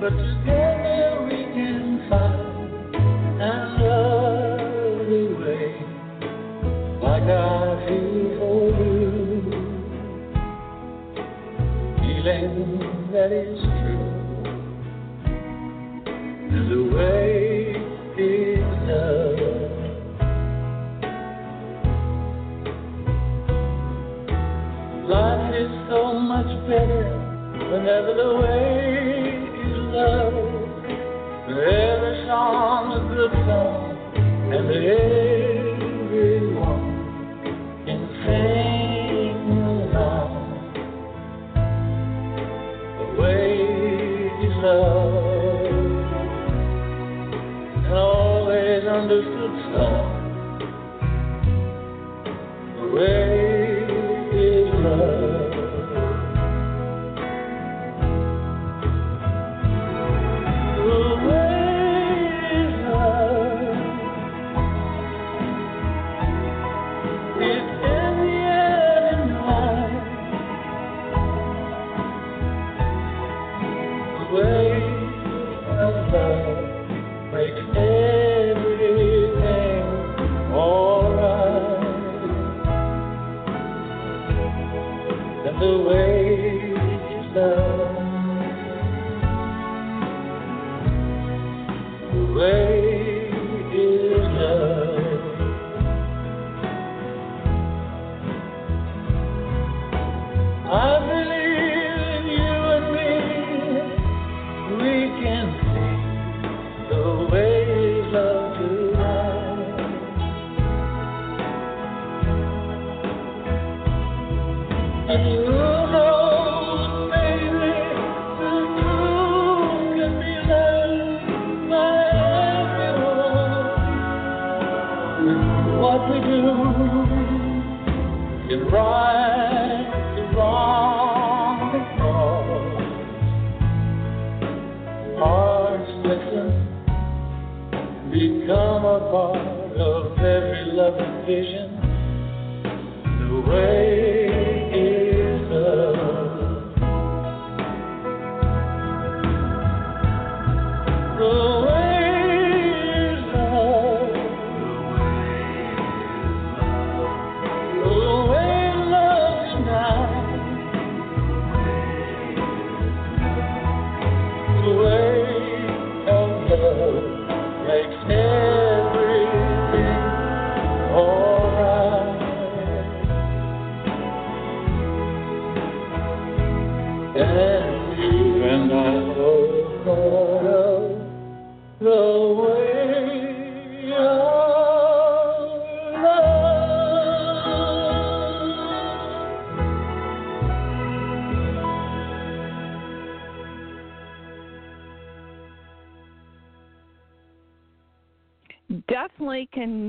Life is true. There's a way to love. Love is so much better whenever the way love. Every song a good song, and everyone can sing along. The way is love, an always understood song.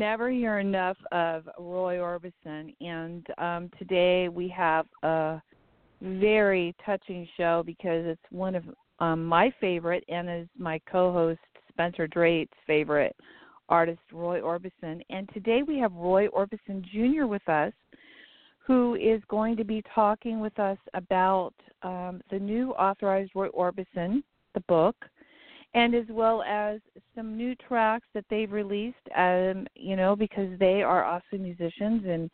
Never hear enough of Roy Orbison. And um, today we have a very touching show because it's one of um, my favorite and is my co host Spencer Drake's favorite artist Roy Orbison. And today we have Roy Orbison Jr. with us, who is going to be talking with us about um, the new authorized Roy Orbison, the book, and as well as some new tracks that they've released. Um, you know, because they are also musicians, and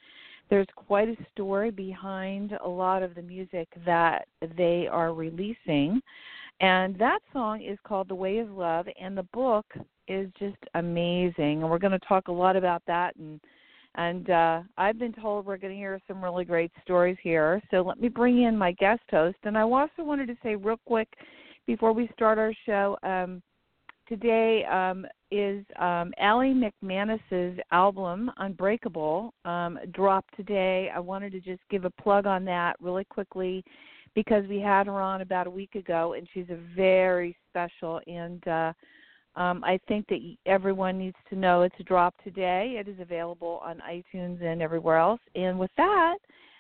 there's quite a story behind a lot of the music that they are releasing. And that song is called The Way of Love, and the book is just amazing. And we're going to talk a lot about that. And and uh, I've been told we're going to hear some really great stories here. So let me bring in my guest host. And I also wanted to say real quick before we start our show. Um, today um, is um, Allie McManus's album Unbreakable um, dropped today. I wanted to just give a plug on that really quickly because we had her on about a week ago, and she's a very special. And uh, um, I think that everyone needs to know it's dropped today. It is available on iTunes and everywhere else. And with that,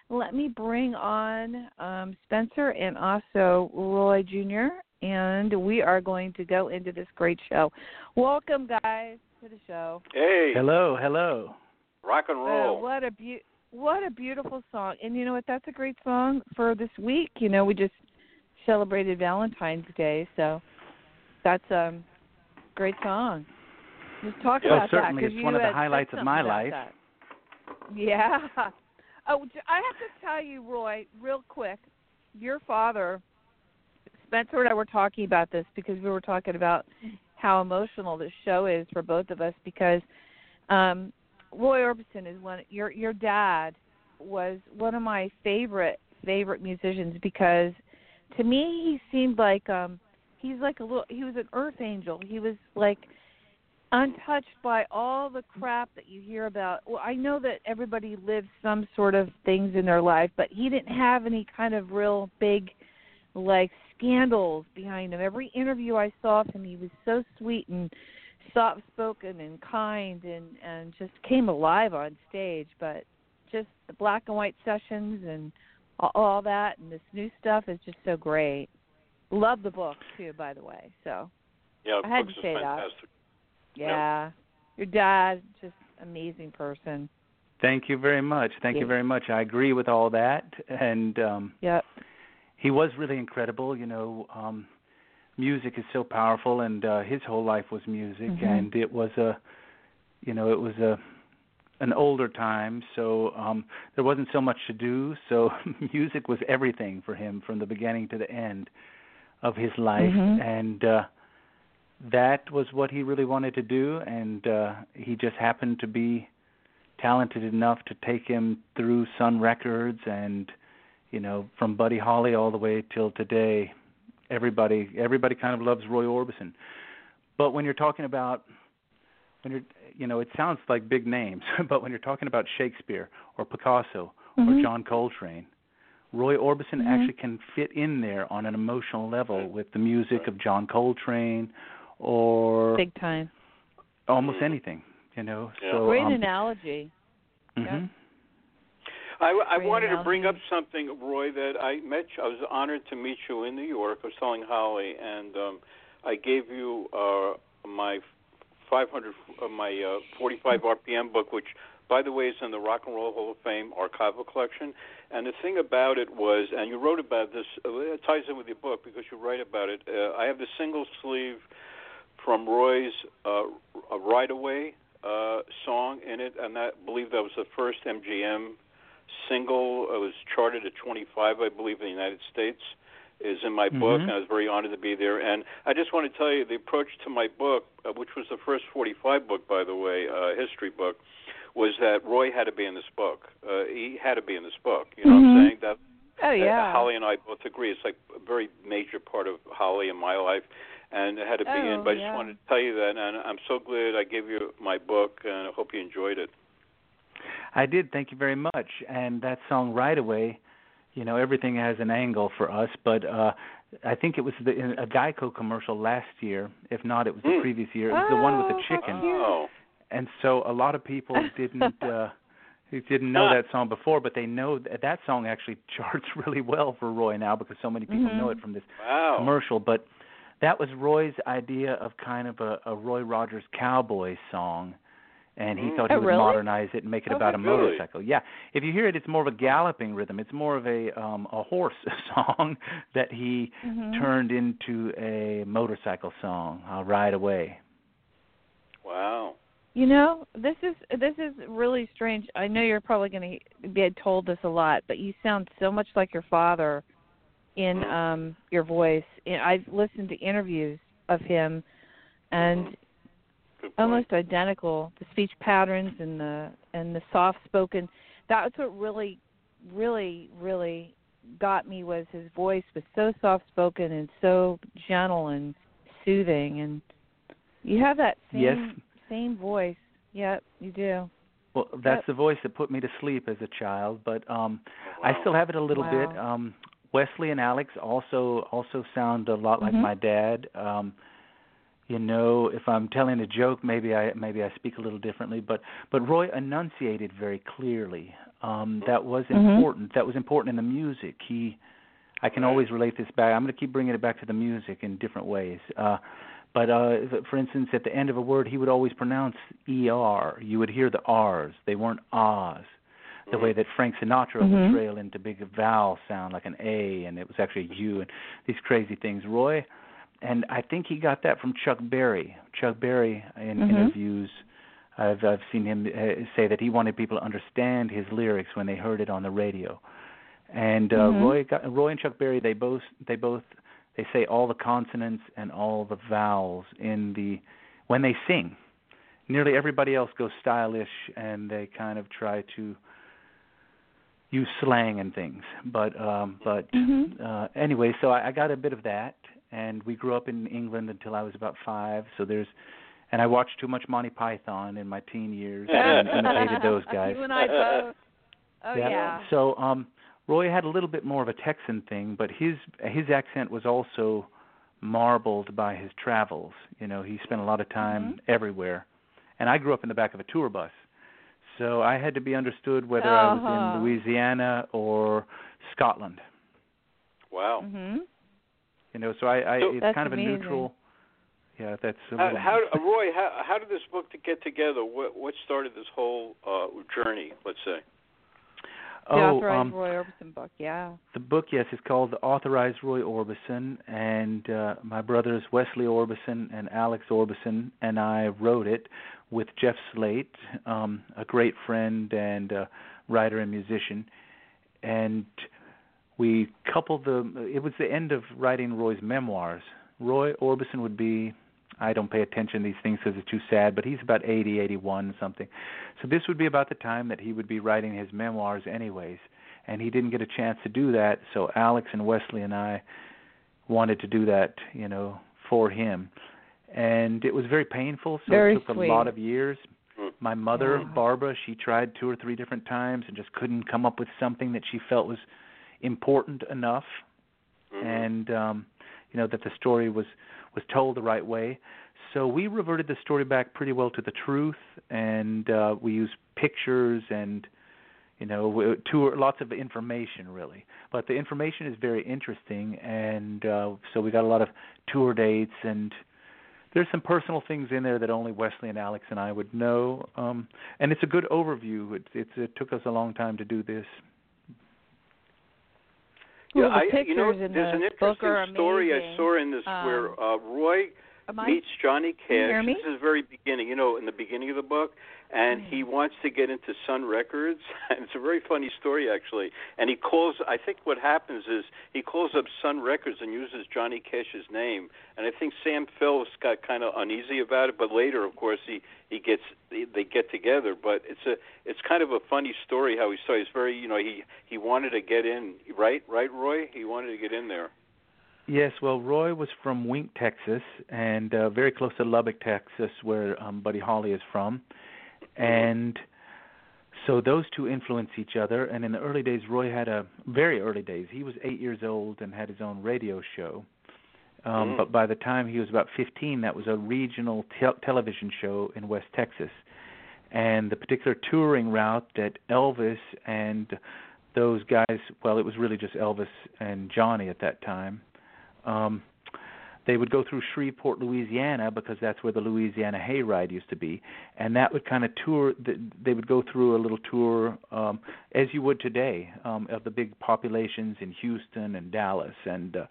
let me bring on um, Spencer and also Roy Jr. And we are going to go into this great show. Welcome, guys, to the show. Hey. Hello, hello. Rock and roll. Uh, what a be- what a beautiful song. And you know what? That's a great song for this week. You know, we just celebrated Valentine's Day, so that's a um, great song. Just talk well, about certainly that it's one of the highlights of my life. That. Yeah. Oh, I have to tell you, Roy, real quick. Your father, Spencer and I were talking about this because we were talking about how emotional this show is for both of us because um Roy Orbison is one your your dad was one of my favorite favorite musicians because to me he seemed like um he's like a little he was an earth angel. He was like untouched by all the crap that you hear about. Well, I know that everybody lives some sort of things in their life, but he didn't have any kind of real big like scandals behind him. Every interview I saw of him, he was so sweet and soft spoken and kind and and just came alive on stage but just the black and white sessions and all, all that and this new stuff is just so great love the book too by the way so yeah i had to say fantastic. that yeah your dad just amazing person Thank you very much. Thank Yeah. you very much. I agree with all that, and um, yep he was really incredible. You know, um, music is so powerful, and uh, his whole life was music, Mhm. and it was a, you know, it was a an older time, so um there wasn't so much to do. So music was everything for him from the beginning to the end of his life, Mhm. and uh that was what he really wanted to do, and uh he just happened to be talented enough to take him through Sun Records and you know from Buddy Holly all the way till today everybody everybody kind of loves Roy Orbison but when you're talking about when you're you know it sounds like big names but when you're talking about Shakespeare or Picasso or Mhm. John Coltrane Roy Orbison Mhm. actually can fit in there on an emotional level with the music of John Coltrane or big time almost anything you know Yeah. so great um, analogy mhm. I, I Great wanted to bring up something, Roy, that I met. You, I was honored to meet you in New York. I was telling Holly, and um, I gave you uh, my 500, uh, my uh, 45 RPM book, which, by the way, is in the Rock and Roll Hall of Fame archival collection. And the thing about it was, and you wrote about this. Uh, it ties in with your book because you write about it. Uh, I have the single sleeve from Roy's uh, Ride Away uh, song in it, and that, I believe that was the first MGM single. It was charted at 25, I believe, in the United States. Is in my book, Mhm. and I was very honored to be there. And I just want to tell you the approach to my book, uh, which was the first 45 book, by the way, uh, history book, was that Roy had to be in this book. Uh, he had to be in this book. You know what Mhm. I'm saying? That oh uh, yeah Holly and I both agree. It's like a very major part of Holly in my life, and it had to be in. Oh, But I yeah. just wanted to tell you that, and I'm so glad I gave you my book, and I hope you enjoyed it. I did. Thank you very much. And that song Ride Away, you know, everything has an angle for us. But uh I think it was the, in a Geico commercial last year. If not, it was the Mm. previous year. It was the one with Oh, the chicken. Oh, And so a lot of people didn't uh who didn't know that song before, but they know that that song actually charts really well for Roy now because so many people Mhm. know it from this wow. commercial. But that was Roy's idea of kind of a, a Roy Rogers cowboy song, and he Mm. thought he Oh, would really? modernize it and make it Oh, about a really? motorcycle. Yeah, if you hear it, it's more of a galloping rhythm. It's more of a um a horse song that he Mhm. turned into a motorcycle song. I'll ride away. Wow. You know, this is this is really strange. I know you're probably going to be told this a lot, but you sound so much like your father in um your voice. And I've listened to interviews of him and almost identical. The speech patterns and the and the soft spoken. That's what really, really, really got me was his voice was so soft spoken and so gentle and soothing. And you have that same Yes. same voice. Yep, you do. Well, that's Yep. the voice that put me to sleep as a child, but um Wow. I still have it a little Wow. bit. Um Wesley and Alex also also sound a lot like Mhm. my dad. Um you know, if I'm telling a joke, maybe I maybe I speak a little differently, but but Roy enunciated very clearly. Um that was Mhm. important. That was important in the music. He I can always relate this back. I'm going to keep bringing it back to the music in different ways. Uh but uh for instance at the end of a word he would always pronounce er. You would hear the r's. They weren't ahs the way that Frank Sinatra Mhm. would trail into big vowel sound like an A and it was actually a U and these crazy things. Roy and I think he got that from Chuck Berry. Chuck Berry in Mhm. interviews I've I've seen him uh, say that he wanted people to understand his lyrics when they heard it on the radio. And uh Mhm. Roy got, Roy and Chuck Berry they both they both they say all the consonants and all the vowels in the when they sing. Nearly everybody else goes stylish and they kind of try to use slang and things. But um but Mhm. uh anyway, so I, I got a bit of that and we grew up in England until I was about five, so there's and I watched too much Monty Python in my teen years and imitated those guys. You and I both. Oh yeah. So um Roy had a little bit more of a Texan thing, but his his accent was also marbled by his travels. You know, he spent a lot of time Mhm. everywhere. And I grew up in the back of a tour bus. So I had to be understood whether I was Uh-huh. in Louisiana or Scotland. Wow. Mhm. You know, so I, I So- it's kind of amazing. a neutral yeah, that's a How, little, how uh, Roy? How, how did this book to get together? What what started this whole uh, journey? Let's say. The oh, authorized um, Roy Orbison book. Yeah. The book, yes, is called The Authorized Roy Orbison, and uh, my brothers Wesley Orbison and Alex Orbison and I wrote it with Jeff Slate, um, a great friend and uh, writer and musician, and we coupled the. It was the end of writing Roy's memoirs. Roy Orbison would be. I don't pay attention to these things because it's too sad, but he's about 80, 81, something. So this would be about the time that he would be writing his memoirs, anyways and he didn't get a chance to do that so alex and wesley and i wanted to do that you know for him and it was very painful so Very it took sweet. a lot of years Hmm. my mother Yeah. barbara she tried two or three different times and just couldn't come up with something that she felt was important enough Mhm. and um you know that the story was was told the right way. So we reverted the story back pretty well to the truth and uh we used pictures and you know tour lots of information really. But the information is very interesting and uh so we got a lot of tour dates and there's some personal things in there that only Wesley and Alex and I would know. Um and it's a good overview. It it's it took us a long time to do this Yeah, I, you know, there's the an interesting story I saw in this Um, where uh, Roy meets Johnny Cash. me? This is the very beginning, you know, in the beginning of the book, and he Mm-hmm. wants to get into Sun Records. And it's a very funny story, actually. And he calls. I think what happens is he calls up Sun Records and uses Johnny Cash's name. And I think Sam Phillips got kind of uneasy about it, but later, of course, he he gets they get together. But it's a it's kind of a funny story how he started. He's very, you know, he he wanted to get in, right, right, Roy. He wanted to get in there. Yes, well, Roy was from Wink, Texas, and uh, very close to Lubbock, Texas, where um, Buddy Holly is from, and so those two influence each other. And in the early days, Roy had a very early days. He was eight years old and had his own radio show. Um, Mm. But by the time he was about 15, that was a regional te- television show in West Texas. And the particular touring route that Elvis and those guys, well, it was really just Elvis and Johnny at that time. Um, they would go through Shreveport, Louisiana, because that's where the Louisiana Hayride used to be, and that would kind of tour. They would go through a little tour, um, as you would today, um, of the big populations in Houston and Dallas, and uh,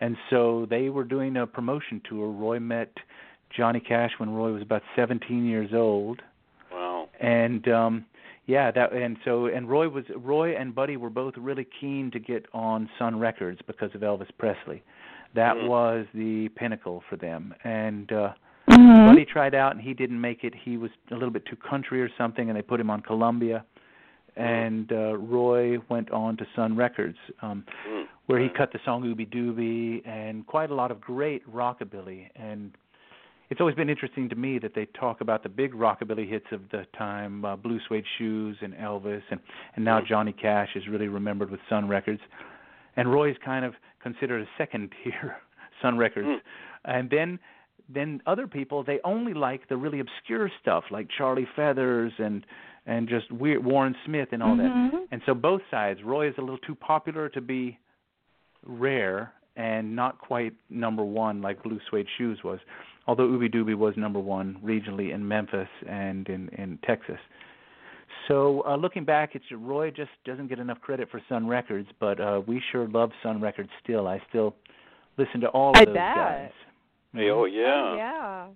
and so they were doing a promotion tour. Roy met Johnny Cash when Roy was about 17 years old. Wow. And um yeah, that and so and Roy was Roy and Buddy were both really keen to get on Sun Records because of Elvis Presley. That Mhm. was the pinnacle for them. And uh Mhm. Buddy tried out and he didn't make it. He was a little bit too country or something and they put him on Columbia. And uh Roy went on to Sun Records. Um Mm. where he cut the song Ooby Dooby and quite a lot of great rockabilly and it's always been interesting to me that they talk about the big rockabilly hits of the time, uh, Blue Suede Shoes and Elvis, and and now Johnny Cash is really remembered with Sun Records, and Roy's kind of considered a second tier Sun Records, Mm. and then then other people they only like the really obscure stuff like Charlie Feathers and and just weird Warren Smith and all that, Mhm. and so both sides. Roy is a little too popular to be rare and not quite number one like Blue Suede Shoes was although Ooby Dooby was number one regionally in Memphis and in in Texas. So uh, looking back, it's Roy just doesn't get enough credit for Sun Records, but uh, we sure love Sun Records still. I still listen to all of I those bet. guys. Hey, oh yeah. Oh, yeah.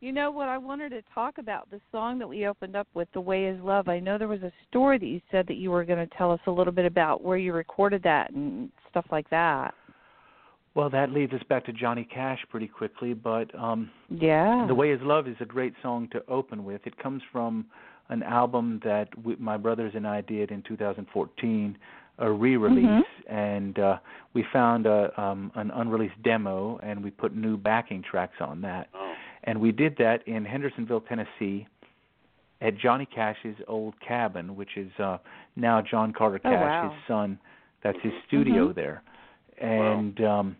You know what? I wanted to talk about the song that we opened up with, "The Way Is Love." I know there was a story that you said that you were going to tell us a little bit about where you recorded that and stuff like that. Well, that leads us back to Johnny Cash pretty quickly, but um Yeah. The Way Is Love is a great song to open with. It comes from an album that we, my brothers and I did in 2014, a re-release, Mhm. and uh, we found a, um, an unreleased demo, and we put new backing tracks on that. Oh. And we did that in Hendersonville, Tennessee, at Johnny Cash's old cabin, which is uh, now John Carter Oh, Cash, wow. his son. That's his studio Mhm. there, and um,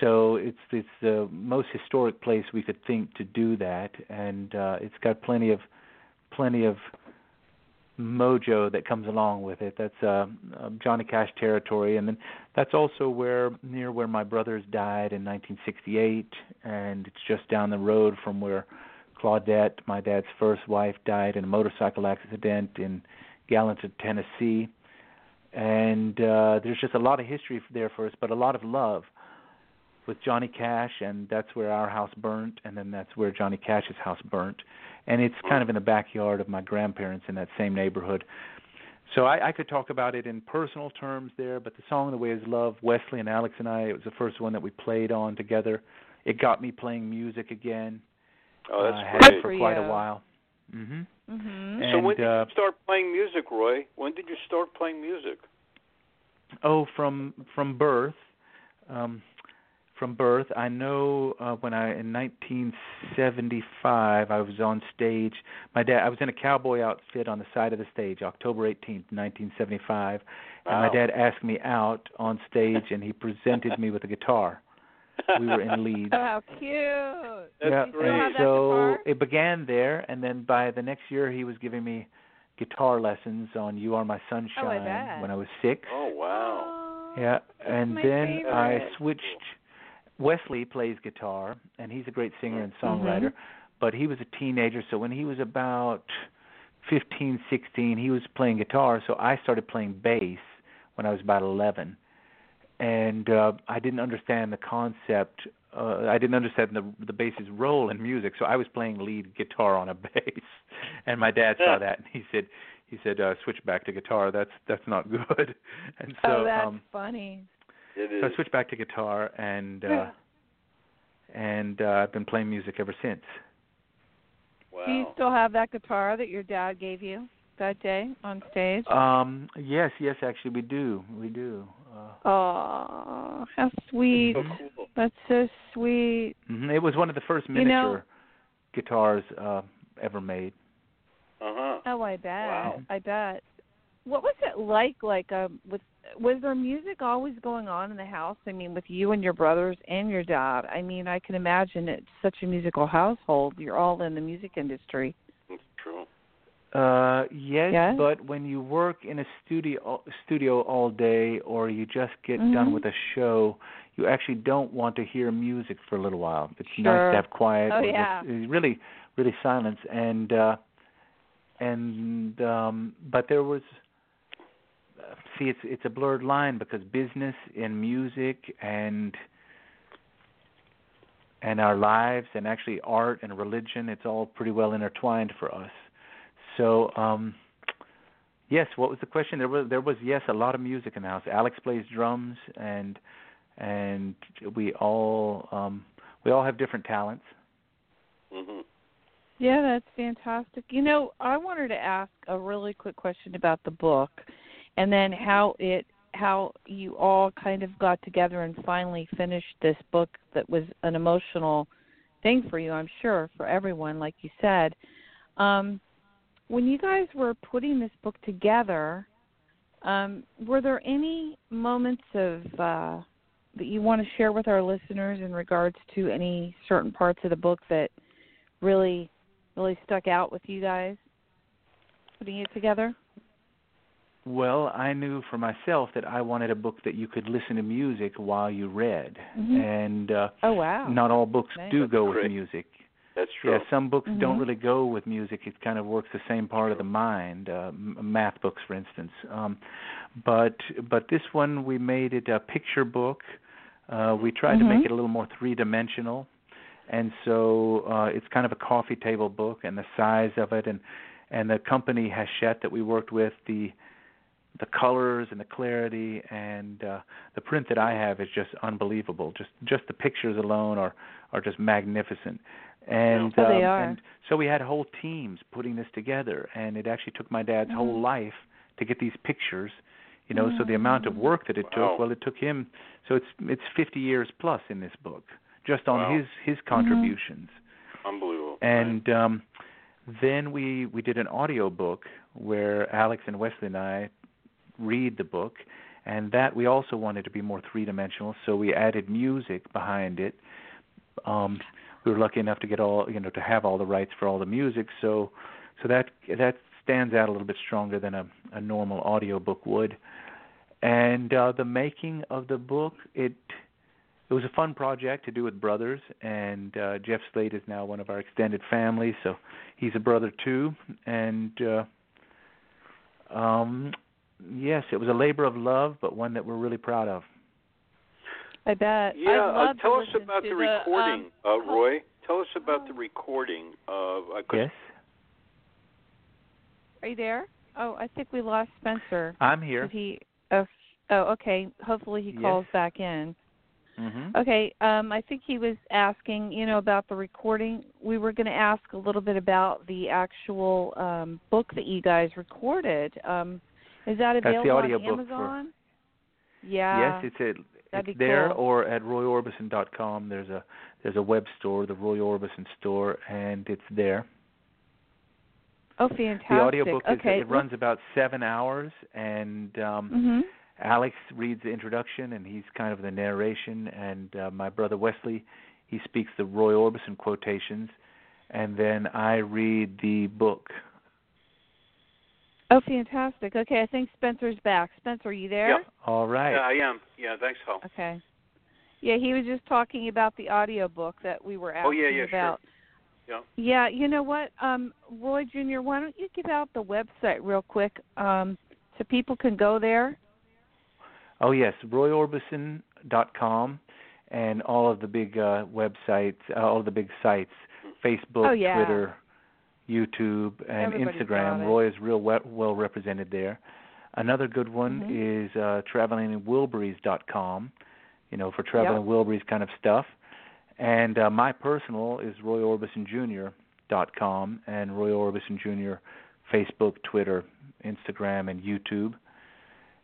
so it's it's the most historic place we could think to do that, and uh, it's got plenty of plenty of mojo that comes along with it. That's uh, uh, Johnny Cash territory, and then that's also where near where my brothers died in 1968, and it's just down the road from where Claudette, my dad's first wife, died in a motorcycle accident in Gallatin, Tennessee. And uh, there's just a lot of history there for us, but a lot of love with Johnny Cash, and that's where our house burnt, and then that's where Johnny Cash's house burnt, and it's kind of in the backyard of my grandparents in that same neighborhood. So I, I could talk about it in personal terms there, but the song "The Way Is Love," Wesley and Alex and I, it was the first one that we played on together. It got me playing music again. Oh, Uh, that's I had great. it for For quite a while. Mhm. Mhm. so when did uh, you start playing music, Roy? When did you start playing music? Oh, from from birth. Um from birth. I know uh when I in 1975 I was on stage. My dad I was in a cowboy outfit on the side of the stage October 18th, 1975. And my dad asked me out on stage and he presented me with a guitar. We were in Leeds. Oh, how cute. That's yeah, great. and have that so it began there, and then by the next year, he was giving me guitar lessons on "You Are My Sunshine" bet. when I was six. Oh wow. Oh, Yeah, and my then I favorite. switched. Wesley plays guitar, and he's a great singer and songwriter. Mhm. But he was a teenager, so when he was about fifteen, sixteen, he was playing guitar. So I started playing bass when I was about 11, and uh, I didn't understand the concept. Uh, I didn't understand the the bass's role in music, so I was playing lead guitar on a bass. And my dad saw that, and he said, he said, uh, switch back to guitar. That's that's not good. And so oh, that's um, funny. It is. so I switched back to guitar, and uh, and uh, I've been playing music ever since. wow. Do you still have that guitar that your dad gave you that day on stage? Um, yes, yes, actually, we do, we do. Uh, Oh, how sweet. so cool. That's so sweet. mhm, It was one of the first You miniature know- guitars uh, ever made. Uh huh. Oh, I bet. Wow. I bet. What was it like? Like, um, with was there music always going on in the house? I mean, with you and your brothers and your dad. I mean, I can imagine it's such a musical household. You're all in the music industry. That's true. Uh, yes, Yes? but when you work in a studio studio all day, or you just get Mhm. done with a show, you actually don't want to hear music for a little while. It's Sure. nice to have quiet. Oh, yeah. just, really, really silence. And uh, and um, but there was. See, it's it's a blurred line because business and music and and our lives and actually art and religion it's all pretty well intertwined for us. So um yes what was the question? There was there was yes a lot of music in the house. Alex plays drums and and we all um we all have different talents. Mhm. Yeah, that's fantastic. You know, I wanted to ask a really quick question about the book and then how it how you all kind of got together and finally finished this book that was an emotional thing for you, I'm sure, for everyone like you said. Um when you guys were putting this book together, um were there any moments of uh that you want to share with our listeners in regards to any certain parts of the book that really really stuck out with you guys putting it together? Well i knew for myself that i wanted a book that you could listen to music while you read Mhm. and uh Oh wow. not all books Nice. do go with music That's true. Yeah, some books don't Mhm. really go with music. It kind of works the same part of the mind. Uh, m- math books, for instance. Um, but but this one we made it a picture book. Uh, we tried to make Mhm. it a little more three dimensional, and so uh, it's kind of a coffee table book, and the size of it, and and the company Hachette that we worked with, the the colors and the clarity and uh, the print that I have is just unbelievable. Just just the pictures alone are are just magnificent. And Oh, they um, are. and so we had whole teams putting this together, and it actually took my dad's whole Mhm. life to get these pictures. You know, so the amount of work that it Wow. took, well, it took him. So it's it's 50 years plus in this book, just on Wow. his his contributions Unbelievable. and um then we we did an audio book where Alex and Wesley and I read the book and that we also wanted to be more three dimensional so we added music behind it. Um we were lucky enough to get all you know to have all the rights for all the music so so that that stands out a little bit stronger than a a normal audio book would. And uh the making of the book it it was a fun project to do with brothers and uh Jeff Slate is now one of our extended family so he's a brother too and uh um yes it was a labor of love but one that we're really proud of I bet. Yeah, uh, tell us about to the recording, um, uh, Roy. Tell us about the recording of. Uh, 'cause yes Are you there? Oh, I think we lost Spencer. I'm here Did he? Oh, oh, okay. Hopefully he Yes. calls back in. mhm Okay. Um, I think he was asking, you know, about the recording. We were going to ask a little bit about the actual um, book that you guys recorded. Um, is that That's the available audio on book for- Amazon? Yeah. yes it's at that'd it's there cool. or at royorbison.com there's a there's a web store the Roy Orbison store and it's there oh, fantastic. the audiobook is okay. it runs about 7 hours and um Mhm. Alex reads the introduction and he's kind of the narration and uh, my brother Wesley he speaks the Roy Orbison quotations and then I read the book. Oh, fantastic. Okay, I think Spencer's back. Spencer, are you there? Yeah. All right. Yeah, I am. Yeah, thanks, Hal. Okay. Yeah, he was just talking about the audio book that we were asking Oh, yeah, yeah, sure. about. Yeah. Yeah, you know what, um, Roy Jr., why don't you give out the website real quick um, so people can go there? Oh yes, royorbison.com and all of the big uh websites, uh, all of the big sites, Facebook, Oh, yeah. Twitter, YouTube and Instagram. Roy is real we- well represented there. Another good one Mhm. is uh travelingwilburys.com, you know, for traveling Wilburys kind of stuff. And uh, my personal is royorbisonjr.com and Roy Orbison Jr. Facebook, Twitter, Instagram, and YouTube.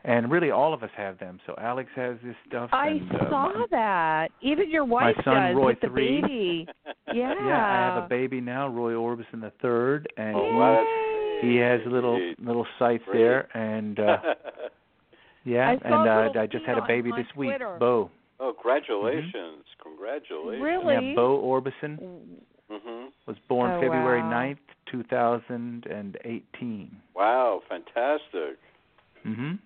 And really, all of us have them. So Alex has this stuff. I and, uh, saw my- that. Even your wife son, does Roy with the baby. Yeah. Yeah, I have a baby now, Roy Orbison the third, and Oh, he- wow, he has little Great. little sites Great. there, and uh, yeah, I and uh, I just had a baby on this week, Twitter. Bo. oh, congratulations! Congratulations. Really? Yeah, Bo Orbison Mhm. was born Oh, February wow. ninth, two thousand and eighteen. Wow, fantastic. Mhm.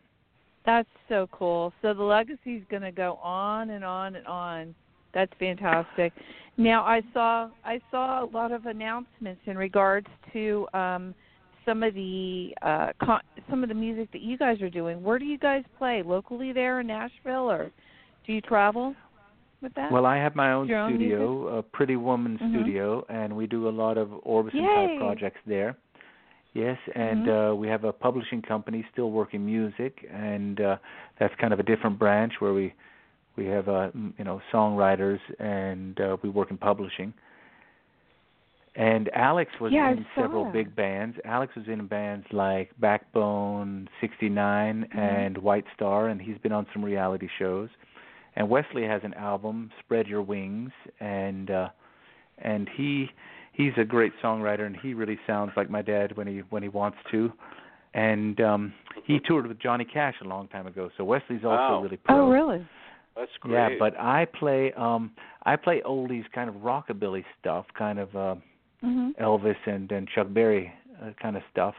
That's so cool. So the legacy is going to go on and on and on. That's fantastic. Now I saw I saw a lot of announcements in regards to um some of the uh con- some of the music that you guys are doing. Where do you guys play? Locally there in Nashville or do you travel with that? Well, I have my own Your own studio, a Pretty Woman Mhm. studio, and we do a lot of Orbison type projects there. Yes, and Mhm. uh we have a publishing company still working music, and uh that's kind of a different branch where we we have uh you know songwriters and uh we work in publishing. And Alex was Yeah, in several that. big bands. Alex was in bands like Backbone 69 Mhm. and Whitestarr and he's been on some reality shows. And Wesley has an album, Spread Your Wings, and uh and he he's a great songwriter and he really sounds like my dad when he when he wants to. And um he toured with Johnny Cash a long time ago. So Wesley's also Wow. really pro. oh, really? That's great. Yeah, but I play um I play oldies kind of rockabilly stuff, kind of uh Mhm. Elvis and and Chuck Berry uh, kind of stuff.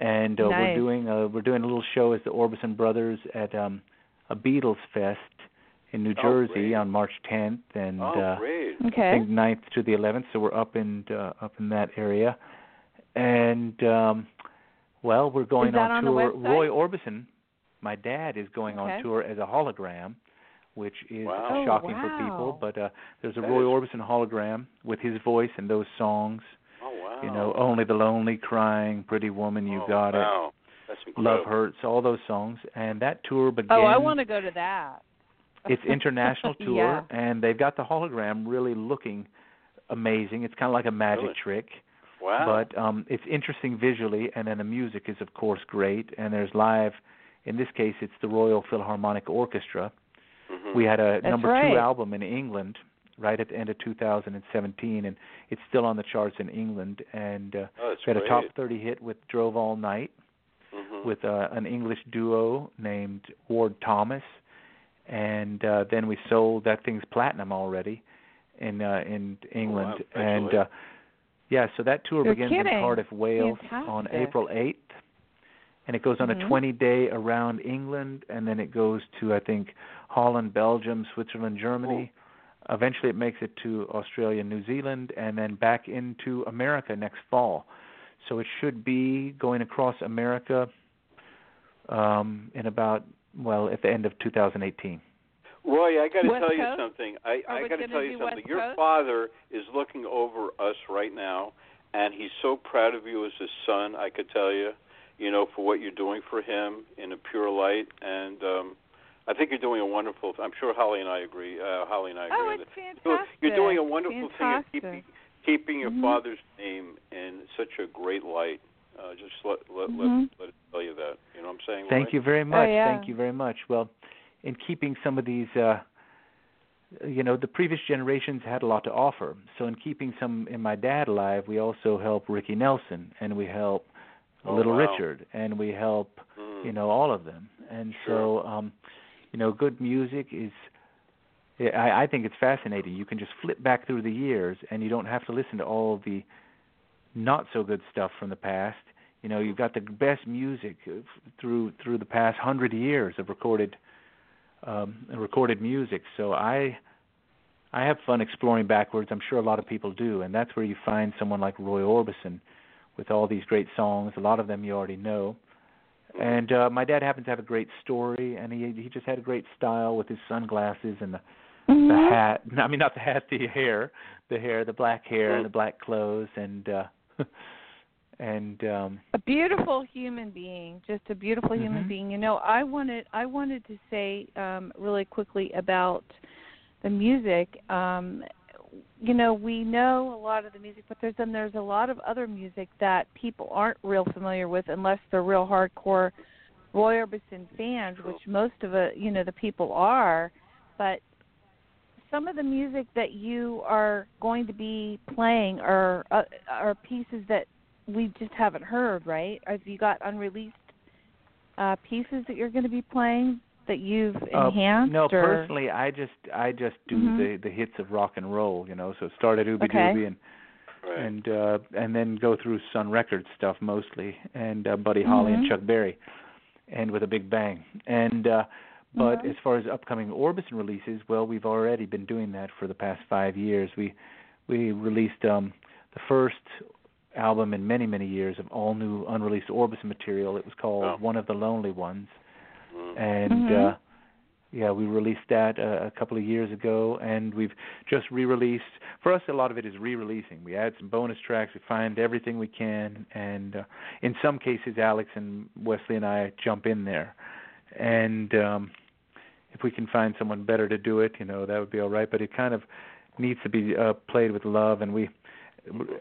And uh, we're doing uh we're doing a little show as the Orbison Brothers at um a Beatles Fest in New Oh, Jersey great. on March 10th and oh, uh great. I think 9th to the 11th, so we're up in uh, up in that area. And um well, we're going Is that on tour. Roy Orbison, my dad is going Okay. on tour as a hologram, which is Wow. Oh, shocking for people, but uh there's a That Roy is- Orbison hologram with his voice and those songs, Oh wow. you know, Only the Lonely Crying, Pretty Woman, You oh, Got It, wow. That's. Love Hurts, all those songs. And that tour begins Oh, I want to go to that. It's international tour Yeah. and they've got the hologram really looking amazing. It's kind of like a magic Really? trick, Wow. but um it's interesting visually and then the music is of course great and there's live in this case it's the Royal Philharmonic Orchestra. Mhm. We had a That's number right. 2 album in England right at the end of 2017 and it's still on the charts in England and uh oh, we had a top 30 hit with Drove All Night Mhm. with uh, an English duo named Ward Thomas, and uh, then we sold that thing's platinum already in uh, in England, wow, and uh, yeah, so that tour You're begins kidding. in Cardiff, Wales, on April 8th, and it goes on Mhm. a 20-day around England, and then it goes to I think Holland, Belgium, Switzerland, Germany. Eventually, it makes it to Australia, New Zealand, and then back into America next fall. So it should be going across America um, in about well at the end of 2018. Roy, I got to tell you Coast? something. I, I got to tell you something. West Your Coast? father is looking over us right now, and he's so proud of you as his son. I could tell you, you know, for what you're doing for him in a pure light, and um, I think you're doing a wonderful. I'm sure Holly and I agree. Uh, Holly and I agree. Oh, it's that. fantastic. You're doing a wonderful fantastic. thing. Of keeping keeping your Mhm. father's name in such a great light. Uh, just let let, Mhm. let let it tell you that. You know what I'm saying? Thank Roy? you very much. Oh, yeah. Thank you very much. Well, in keeping some of these, uh, you know, the previous generations had a lot to offer. So in keeping some in my dad alive, we also help Ricky Nelson, and we help Oh, Little wow. Richard, and we help Mm. you know all of them. And Sure. so, um, you know, good music is. I, I think it's fascinating. You can just flip back through the years, and you don't have to listen to all the not so good stuff from the past. You know, you've got the best music uh, through through the past hundred years of recorded um, recorded music. So I I have fun exploring backwards. I'm sure a lot of people do, and that's where you find someone like Roy Orbison with all these great songs. A lot of them you already know. And uh, my dad happens to have a great story, and he he just had a great style with his sunglasses and the Mhm. the hat. I mean, not the hat, the hair, the hair, the black hair, and the black clothes, and uh, and um, a beautiful human being just a beautiful human Mhm. being. You know i wanted i wanted to say um really quickly about the music. Um you know we know a lot of the music but there's then there's a lot of other music that people aren't real familiar with unless they're real hardcore roy orbison fans which most of it you know the people are. But some of the music that you are going to be playing are uh, are pieces that we just haven't heard, right? Have you got unreleased uh pieces that you're going to be playing that you've uh, enhanced? no, or? personally, I just I just do Mhm. the the hits of rock and roll, you know. So start at Ooby Okay. Dooby and Right. and uh and then go through Sun Records stuff mostly and uh, Buddy Holly and Mhm. Chuck Berry. and with a big bang. And uh, but Mhm. as far as upcoming Orbison releases, well, we've already been doing that for the past five years. We we released um, the first album in many many years of all new unreleased Orbison material. It was called Oh. One of the Lonely Ones, Mm. and Mhm. uh, yeah, we released that uh, a couple of years ago, and we've just re-released. For us, a lot of it is re-releasing. We add some bonus tracks. We find everything we can, and uh, in some cases, Alex and Wesley and I jump in there, and um, if we can find someone better to do it, you know, that would be all right. But it kind of needs to be uh, played with love, and we.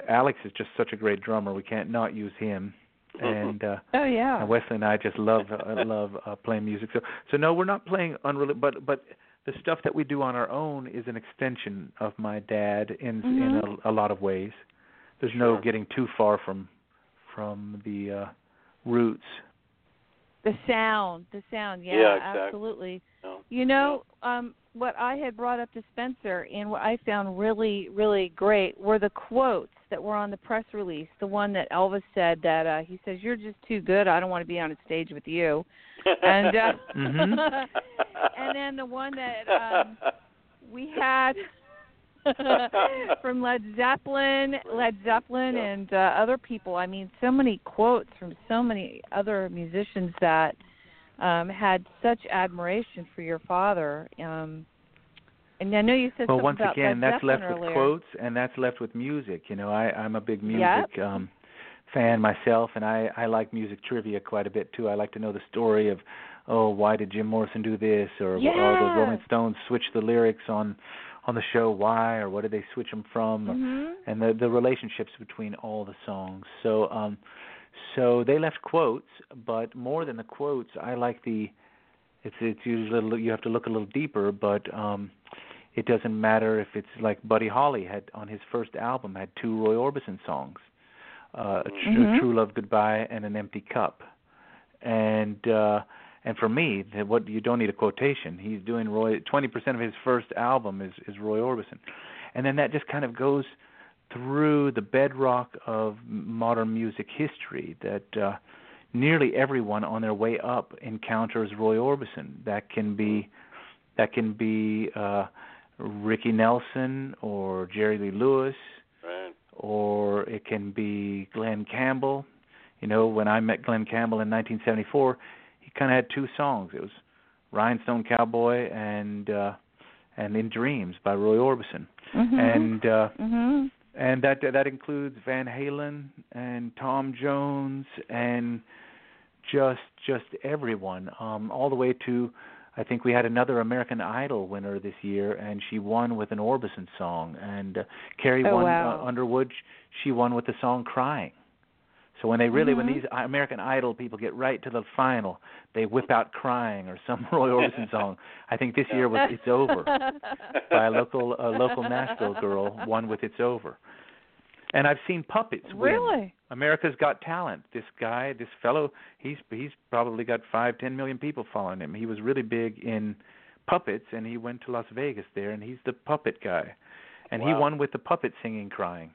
Alex is just such a great drummer. We can't not use him, and. uh Oh yeah. and Wesley and I just love uh, love uh, playing music. So so no, we're not playing unrelated, but but the stuff that we do on our own is an extension of my dad in in Mhm. a, a lot of ways. There's no getting too far from from the uh roots. The sound, the sound, yeah, Yeah, exactly. absolutely. No. You know, um, what I had brought up to Spencer and what I found really, really great were the quotes that were on the press release. The one that Elvis said that uh, he says, "You're just too good. I don't want to be on a stage with you." And uh, Mhm. and then the one that um, we had from Led Zeppelin, Led Zeppelin, Yeah. and uh, other people. I mean, so many quotes from so many other musicians that um, had such admiration for your father. Um, and I know you said Well, once again, that's left with quotes, and that's left with music. You know, I I'm a big Yep. music um fan myself, and I I like music trivia quite a bit too. I like to know the story of, oh, why did Jim Morrison do this, or or the Rolling Stones switch the lyrics on on the show, why, or what did they switch them from, or, hmm and the the relationships between all the songs. So um so they left quotes, but more than the quotes, I like the it's it's usually little, you have to look a little deeper, but um it doesn't matter if it's like Buddy Holly had on his first album had two Roy Orbison songs, uh, a tr- Mhm. True Love Goodbye and An Empty Cup, and uh, and for me, what you don't need a quotation. He's doing Roy. Twenty percent of his first album is is Roy Orbison, and then that just kind of goes through the bedrock of modern music history that uh, nearly everyone on their way up encounters Roy Orbison. That can be that can be uh, Ricky Nelson or Jerry Lee Lewis, Right. or it can be Glen Campbell. You know, when I met Glen Campbell in 1974, he kind of had two songs. It was Rhinestone Cowboy and uh, and In Dreams by Roy Orbison, hmm and uh, hmm and that that includes Van Halen and Tom Jones and just just everyone, um, all the way to I think we had another American Idol winner this year, and she won with an Orbison song. And uh, Carrie Oh, won wow. uh, Underwood. She won with the song "Crying." So when they really, when Mhm. these American Idol people get right to the final, they whip out "Crying" or some Roy Orbison song. I think this year was "It's Over" by a local a local Nashville girl won with "It's Over." And I've seen puppets. Really? America's Got Talent. This guy, this fellow, he's he's probably got five, ten million people following him. He was really big in puppets, and he went to Las Vegas there, and he's the puppet guy, and he won with the puppet singing, crying.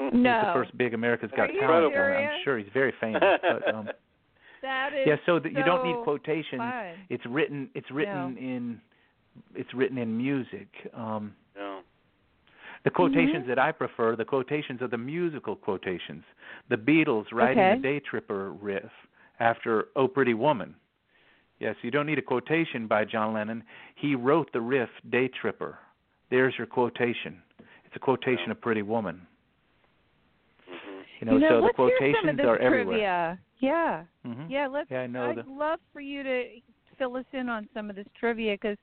No. He's the first big America's Got Talent. serious? I'm sure he's very famous. but um, That is yeah, so that you don't need so quotations. fun. It's written. It's written No. in. It's written in music. Um, Yeah. the quotations Mhm. that I prefer, the quotations are the musical quotations. The Beatles writing Okay. the Day Tripper riff after "Oh Pretty Woman." Yes, you don't need a quotation by John Lennon. He wrote the riff "Day Tripper." There's your quotation. It's a quotation Yeah. of "Pretty Woman." Hmm You know, so the let's hear some of quotations are trivia. everywhere. Yeah. hmm Yeah, let's. Yeah, I know I'd the- love for you to fill us in on some of this trivia because,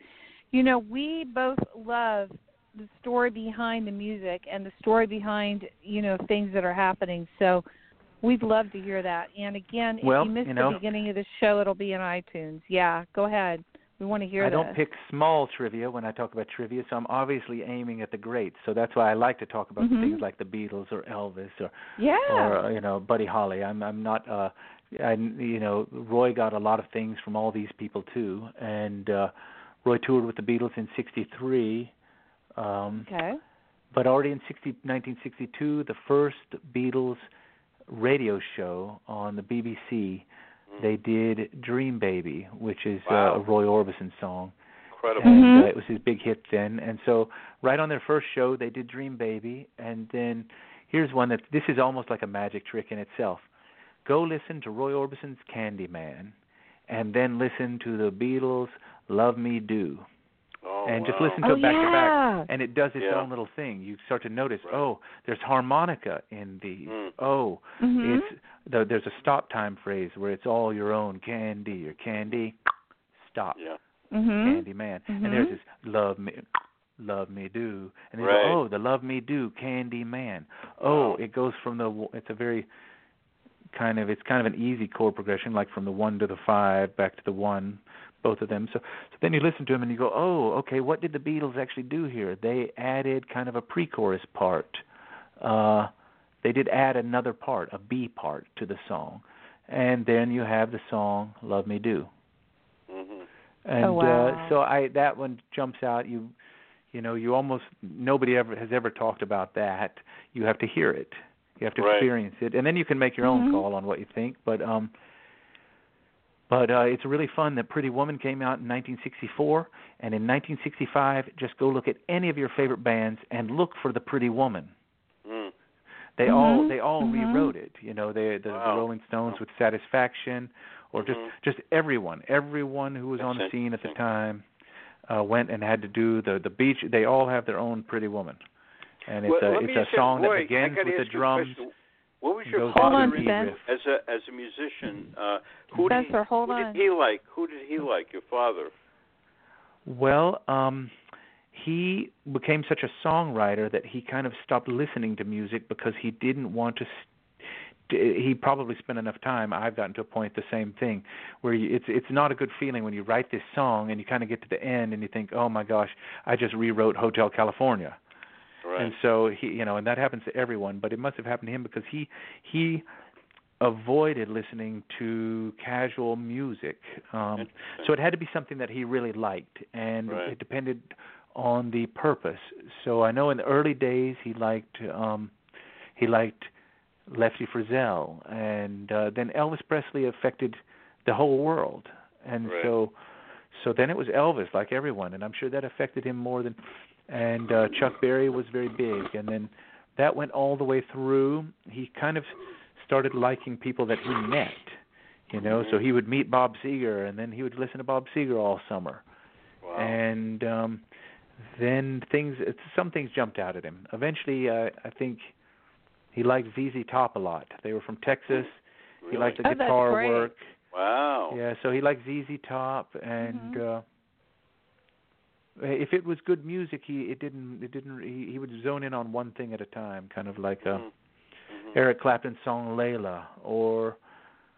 you know, we both love the story behind the music and the story behind you know things that are happening. So we'd love to hear that. And again, Well, if you missed you know- the beginning of the show, it'll be in iTunes. Yeah, go ahead. We want to hear I this. don't pick small trivia when I talk about trivia, so I'm obviously aiming at the greats. So that's why I like to talk about Mhm. things like the Beatles or Elvis or Yeah. or you know Buddy Holly. I'm I'm not uh I you know Roy got a lot of things from all these people too, and uh Roy toured with the Beatles in '63. Um, okay. but already in 60, 1962, the first Beatles radio show on the BBC they did Dream Baby, which is Wow. uh, a Roy Orbison song. Incredible. And Mhm. uh, it was his big hit then. And so right on their first show they did Dream Baby and then here's one that this is almost like a magic trick in itself. Go listen to Roy Orbison's Candyman and then listen to the Beatles Love Me Do. Oh, and just wow. listen to Oh, it back to back and it does its Yeah. own little thing. You start to notice, Right. oh, there's harmonica in these. Mm. Oh, Mhm. it's the, there's a stop time phrase where it's all your own candy or candy stop Yeah. Mhm. candy man Mhm. and there's this love me love me do and then Right. oh the love me do candy man oh Wow. it goes from the it's a very kind of it's kind of an easy chord progression like from the one to the five back to the one both of them. So so then you listen to them and you go oh okay what did the beatles actually do here? They added kind of a pre-chorus part. Uh they did add another part a b part to the song. And then you have the song love me do. Mhm. and Oh, wow. uh so i that one jumps out. You you know you almost nobody ever has ever talked about that. You have to hear it. You have to Right. experience it. And then you can make your own Mhm. call on what you think. But um but uh it's really fun that pretty woman came out in 1964 and in 1965 just go look at any of your favorite bands and look for the pretty woman Mm. they all Mhm. they all Mhm. rewrote it you know they the, Wow. the rolling stones with satisfaction or just Mhm. just everyone everyone who was on the That's scene at the time uh went and had to do the the beach they all have their own pretty woman and it's Well, a it's a just say, song Roy, that begins with the ask you a drums question. What was your goes father on, into in- the Sven. riff. as a as a musician? Uh, who did he, hold who on. did he like? Who did he like? Your father? Well, um he became such a songwriter that he kind of stopped listening to music because he didn't want to s- he probably spent enough time i've gotten to a point the same thing where you, it's it's not a good feeling when you write this song and you kind of get to the end and you think oh my gosh i just rewrote hotel california Right. and so he you know and that happens to everyone but it must have happened to him because he he avoided listening to casual music um so it had to be something that he really liked and Right. it depended on the purpose so i know in the early days he liked um he liked lefty frizzell and uh, then elvis presley affected the whole world and Right. so so then it was elvis like everyone and i'm sure that affected him more than and uh chuck berry was very big. And then that went all the way through. He kind of started liking people that he met you know? So he would meet bob seger and then he would listen to bob seger all summer. Wow. and um then things it's, some things jumped out at him. Eventually uh, i think he liked zz top a lot. They were from texas. He liked the Oh, guitar work. Wow. yeah so he liked zz top and Mhm. uh if it was good music he it didn't it didn't he, he would zone in on one thing at a time kind of like uh Mhm. Mhm. eric clapton's song layla or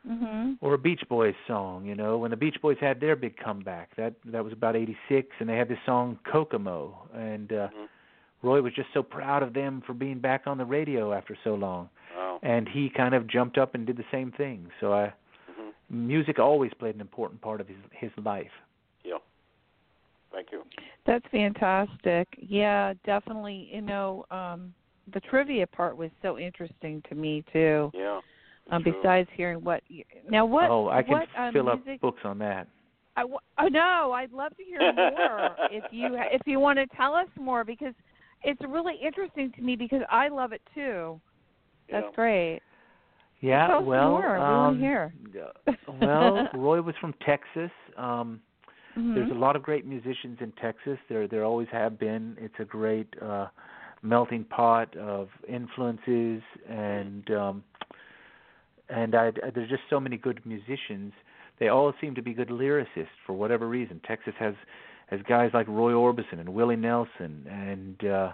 Mhm. or a Beach Boys song, you know, when the Beach Boys had their big comeback. That that was about 86 and they had this song Kokomo and uh Mhm. Roy was just so proud of them for being back on the radio after so long. Wow. And he kind of jumped up and did the same thing. So I Mhm. music always played an important part of his his life. Yeah. Thank you. That's fantastic. Yeah, definitely. You know, um, the trivia part was so interesting to me too. Yeah. Um, besides hearing what you, now what oh, I can what uh, fill up music, books on that. I w- oh no, I'd love to hear more if you ha- if you want to tell us more because it's really interesting to me because I love it too. That's Yeah. great. Yeah, well, more. We um, wanna hear. uh, well, Roy was from Texas. Um Mhm. There's a lot of great musicians in Texas. There there always have been. It's a great uh melting pot of influences and um and I there's just so many good musicians. They all seem to be good lyricists for whatever reason. Texas has has guys like Roy Orbison and Willie Nelson and uh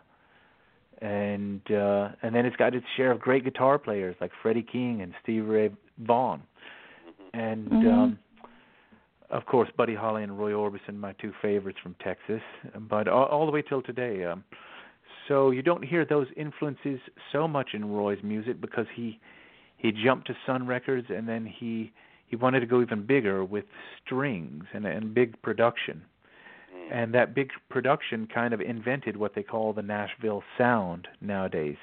and uh and then it's got its share of great guitar players like Freddie King and Stevie Ray Vaughan. And Mhm. um of course, Buddy Holly and Roy Orbison, my two favorites from Texas, but all, all the way till today. Um, so you don't hear those influences so much in Roy's music because he he jumped to Sun Records and then he he wanted to go even bigger with strings and and big production. And that big production kind of invented what they call the Nashville sound nowadays.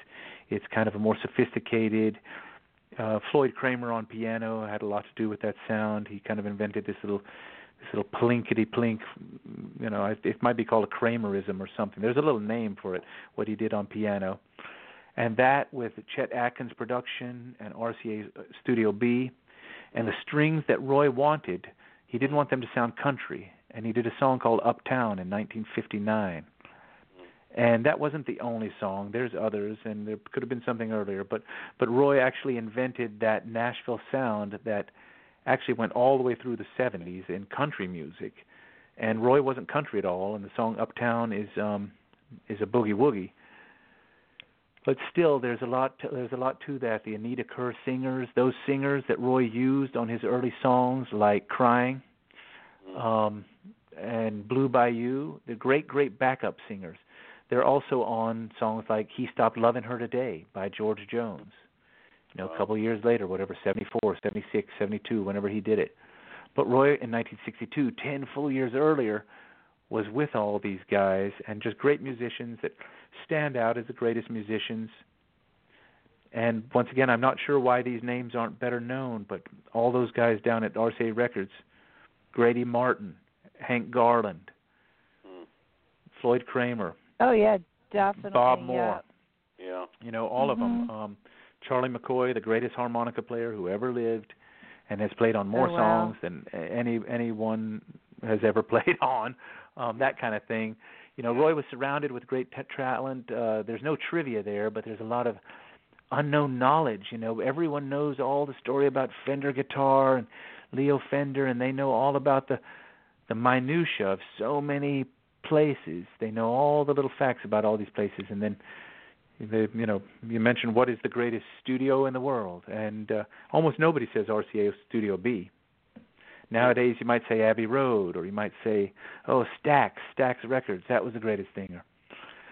It's kind of a more sophisticated Uh, Uh, Floyd Cramer on piano had a lot to do with that sound. He kind of invented this little this little plinkety plink, you know, it, it might be called a Kramerism or something. There's a little name for it, what he did on piano. And that with Chet Atkins production and RCA Studio B and the strings that Roy wanted, he didn't want them to sound country, and he did a song called Uptown in 1959. And that wasn't the only song. There's others, and there could have been something earlier. But but Roy actually invented that Nashville sound that actually went all the way through the 70s in country music. And Roy wasn't country at all, and the song Uptown is um is a boogie woogie. But still, there's a lot. To, there's a lot to that. The Anita Kerr singers, those singers that Roy used on his early songs, like "Crying," um, and "Blue Bayou," the great, great backup singers. They're also on songs like "He Stopped Loving Her Today" by George Jones. You know, a couple of years later, whatever, 74, 76, 72, whenever he did it. But Roy, in 1962, ten full years earlier, was with all these guys and just great musicians that stand out as the greatest musicians. And once again, I'm not sure why these names aren't better known, but all those guys down at RCA Records, Grady Martin, Hank Garland, mm. Floyd Cramer. Oh yeah, definitely. Bob Moore. Yeah. yeah. You know, all mm-hmm. of them. Um Charlie McCoy, the greatest harmonica player who ever lived and has played on more oh, wow. songs than any anyone has ever played on. Um that kind of thing you know, Roy was surrounded with great t- talent. Uh, there's no trivia there, but there's a lot of unknown knowledge. You know, everyone knows all the story about Fender guitar and Leo Fender, and they know all about the the minutia of so many places. They know all the little facts about all these places, and then they, you know, you mentioned what is the greatest studio in the world, and uh, almost nobody says RCA Studio B. Nowadays, you might say Abbey Road, or you might say, oh, Stax, Stax Records. That was the greatest thing.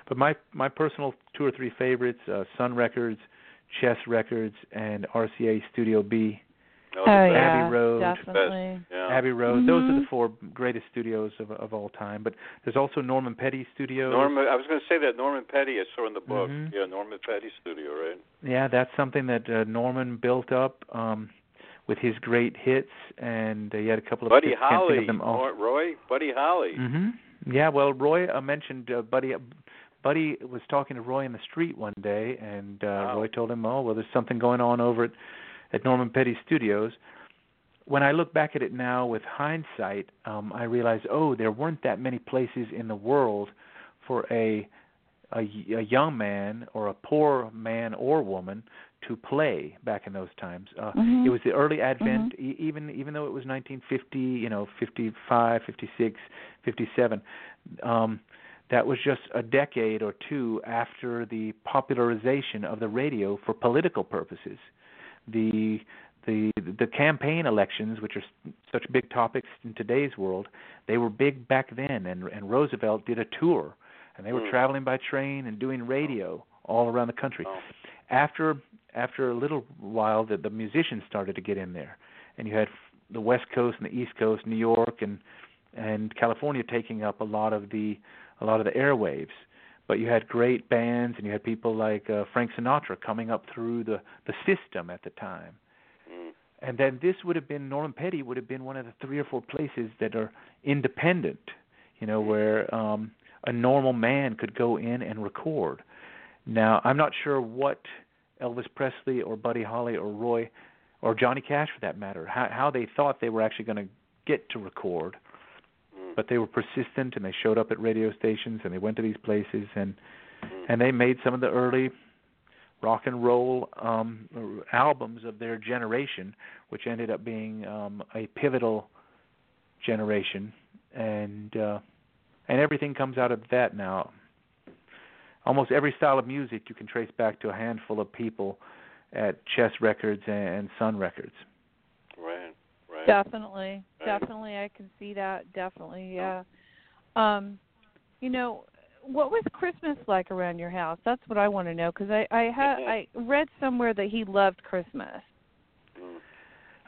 But my my personal two or three favorites: uh, Sun Records, Chess Records, and RCA Studio B. Oh, oh yeah, Abbey Road, definitely. Yeah. Abbey Road. Mm-hmm. Those are the four greatest studios of of all time. But there's also Norman Petty Studios. Norman, I was going to say that Norman Petty I saw in the book. Mhm. Yeah, Norman Petty Studio, right? Yeah, that's something that uh, Norman built up um, with his great hits, and uh, he had a couple of Buddy hits, can't think Holly, of them all. Roy, Buddy Holly. hmm Yeah, well, Roy uh, mentioned uh, Buddy. Buddy was talking to Roy in the street one day, and uh, Wow. Roy told him, "Oh, well, there's something going on over at at Norman Petty Studios." When I look back at it now with hindsight, um, I realize, oh, there weren't that many places in the world for a, a a young man or a poor man or woman to play back in those times. Uh, Mhm. It was the early advent, e- even even though it was 1950, you know, 55, 56, 57. Um, that was just a decade or two after the popularization of the radio for political purposes. The the the campaign elections, which are such big topics in today's world, they were big back then. And and Roosevelt did a tour, and they were Hmm. traveling by train and doing radio all around the country. Oh. After after a little while, the the musicians started to get in there, and you had the West Coast and the East Coast, New York and and California taking up a lot of the a lot of the airwaves. But you had great bands, and you had people like uh, Frank Sinatra coming up through the the system at the time. Mm. And then this would have been Norman Petty would have been one of the three or four places that are independent, you know, where um a normal man could go in and record. Now, I'm not sure what Elvis Presley or Buddy Holly or Roy or Johnny Cash for that matter, how how they thought they were actually going to get to record. Mm. But they were persistent and they showed up at radio stations and they went to these places and Mm. and they made some of the early rock and roll um albums of their generation which ended up being um a pivotal generation and uh and everything comes out of that now almost every style of music you can trace back to a handful of people at chess records and sun records Right, right. Definitely, Right. definitely, I can see that. Definitely, yeah. Um, you know, what was Christmas like around your house? That's what I want to know because I I had I read somewhere that he loved Christmas. Mm.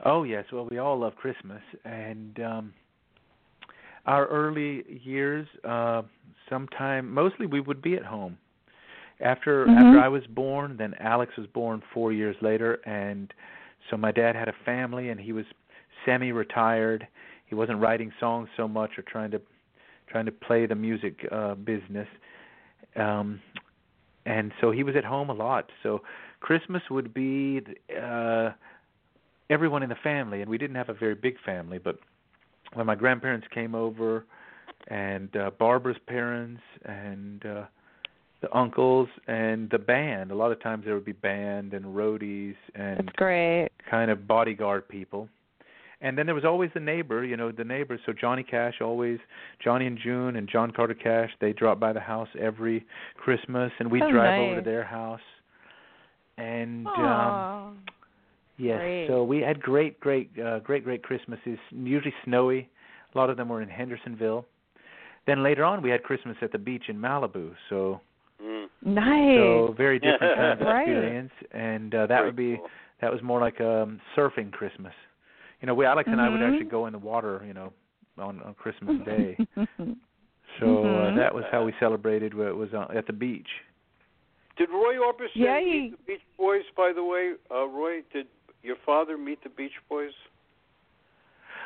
Oh yes, well we all love Christmas and um our early years uh sometime mostly we would be at home. After Mhm. after I was born, then Alex was born 4 years later and so my dad had a family and he was semi-retired. He wasn't writing songs so much or trying to trying to play the music uh business. Um and so he was at home a lot. So Christmas would be uh everyone in the family and we didn't have a very big family, but when my grandparents came over and uh Barbara's parents and uh the uncles and the band. A lot of times there would be band and roadies and That's great. kind of bodyguard people. And then there was always the neighbor, you know, the neighbors. So Johnny Cash always, Johnny and June and John Carter Cash, they drop by the house every Christmas, and we'd Oh, drive over to their house. And um Aw. yes, Great. so we had great, great, uh, great, great Christmases. Usually snowy. A lot of them were in Hendersonville. Then later on, we had Christmas at the beach in Malibu. So Mm. nice. so very different kind of Right. experience, and uh, that Very would be cool. that was more like um surfing Christmas. You know, we Alex and I would actually go in the water, you know, on on Christmas Day. So Mhm. uh, that was how we celebrated. Where it was uh, at the beach. Did Roy Orbison Yeah, meet the Beach Boys? By the way, uh, Roy, did your father meet the Beach Boys?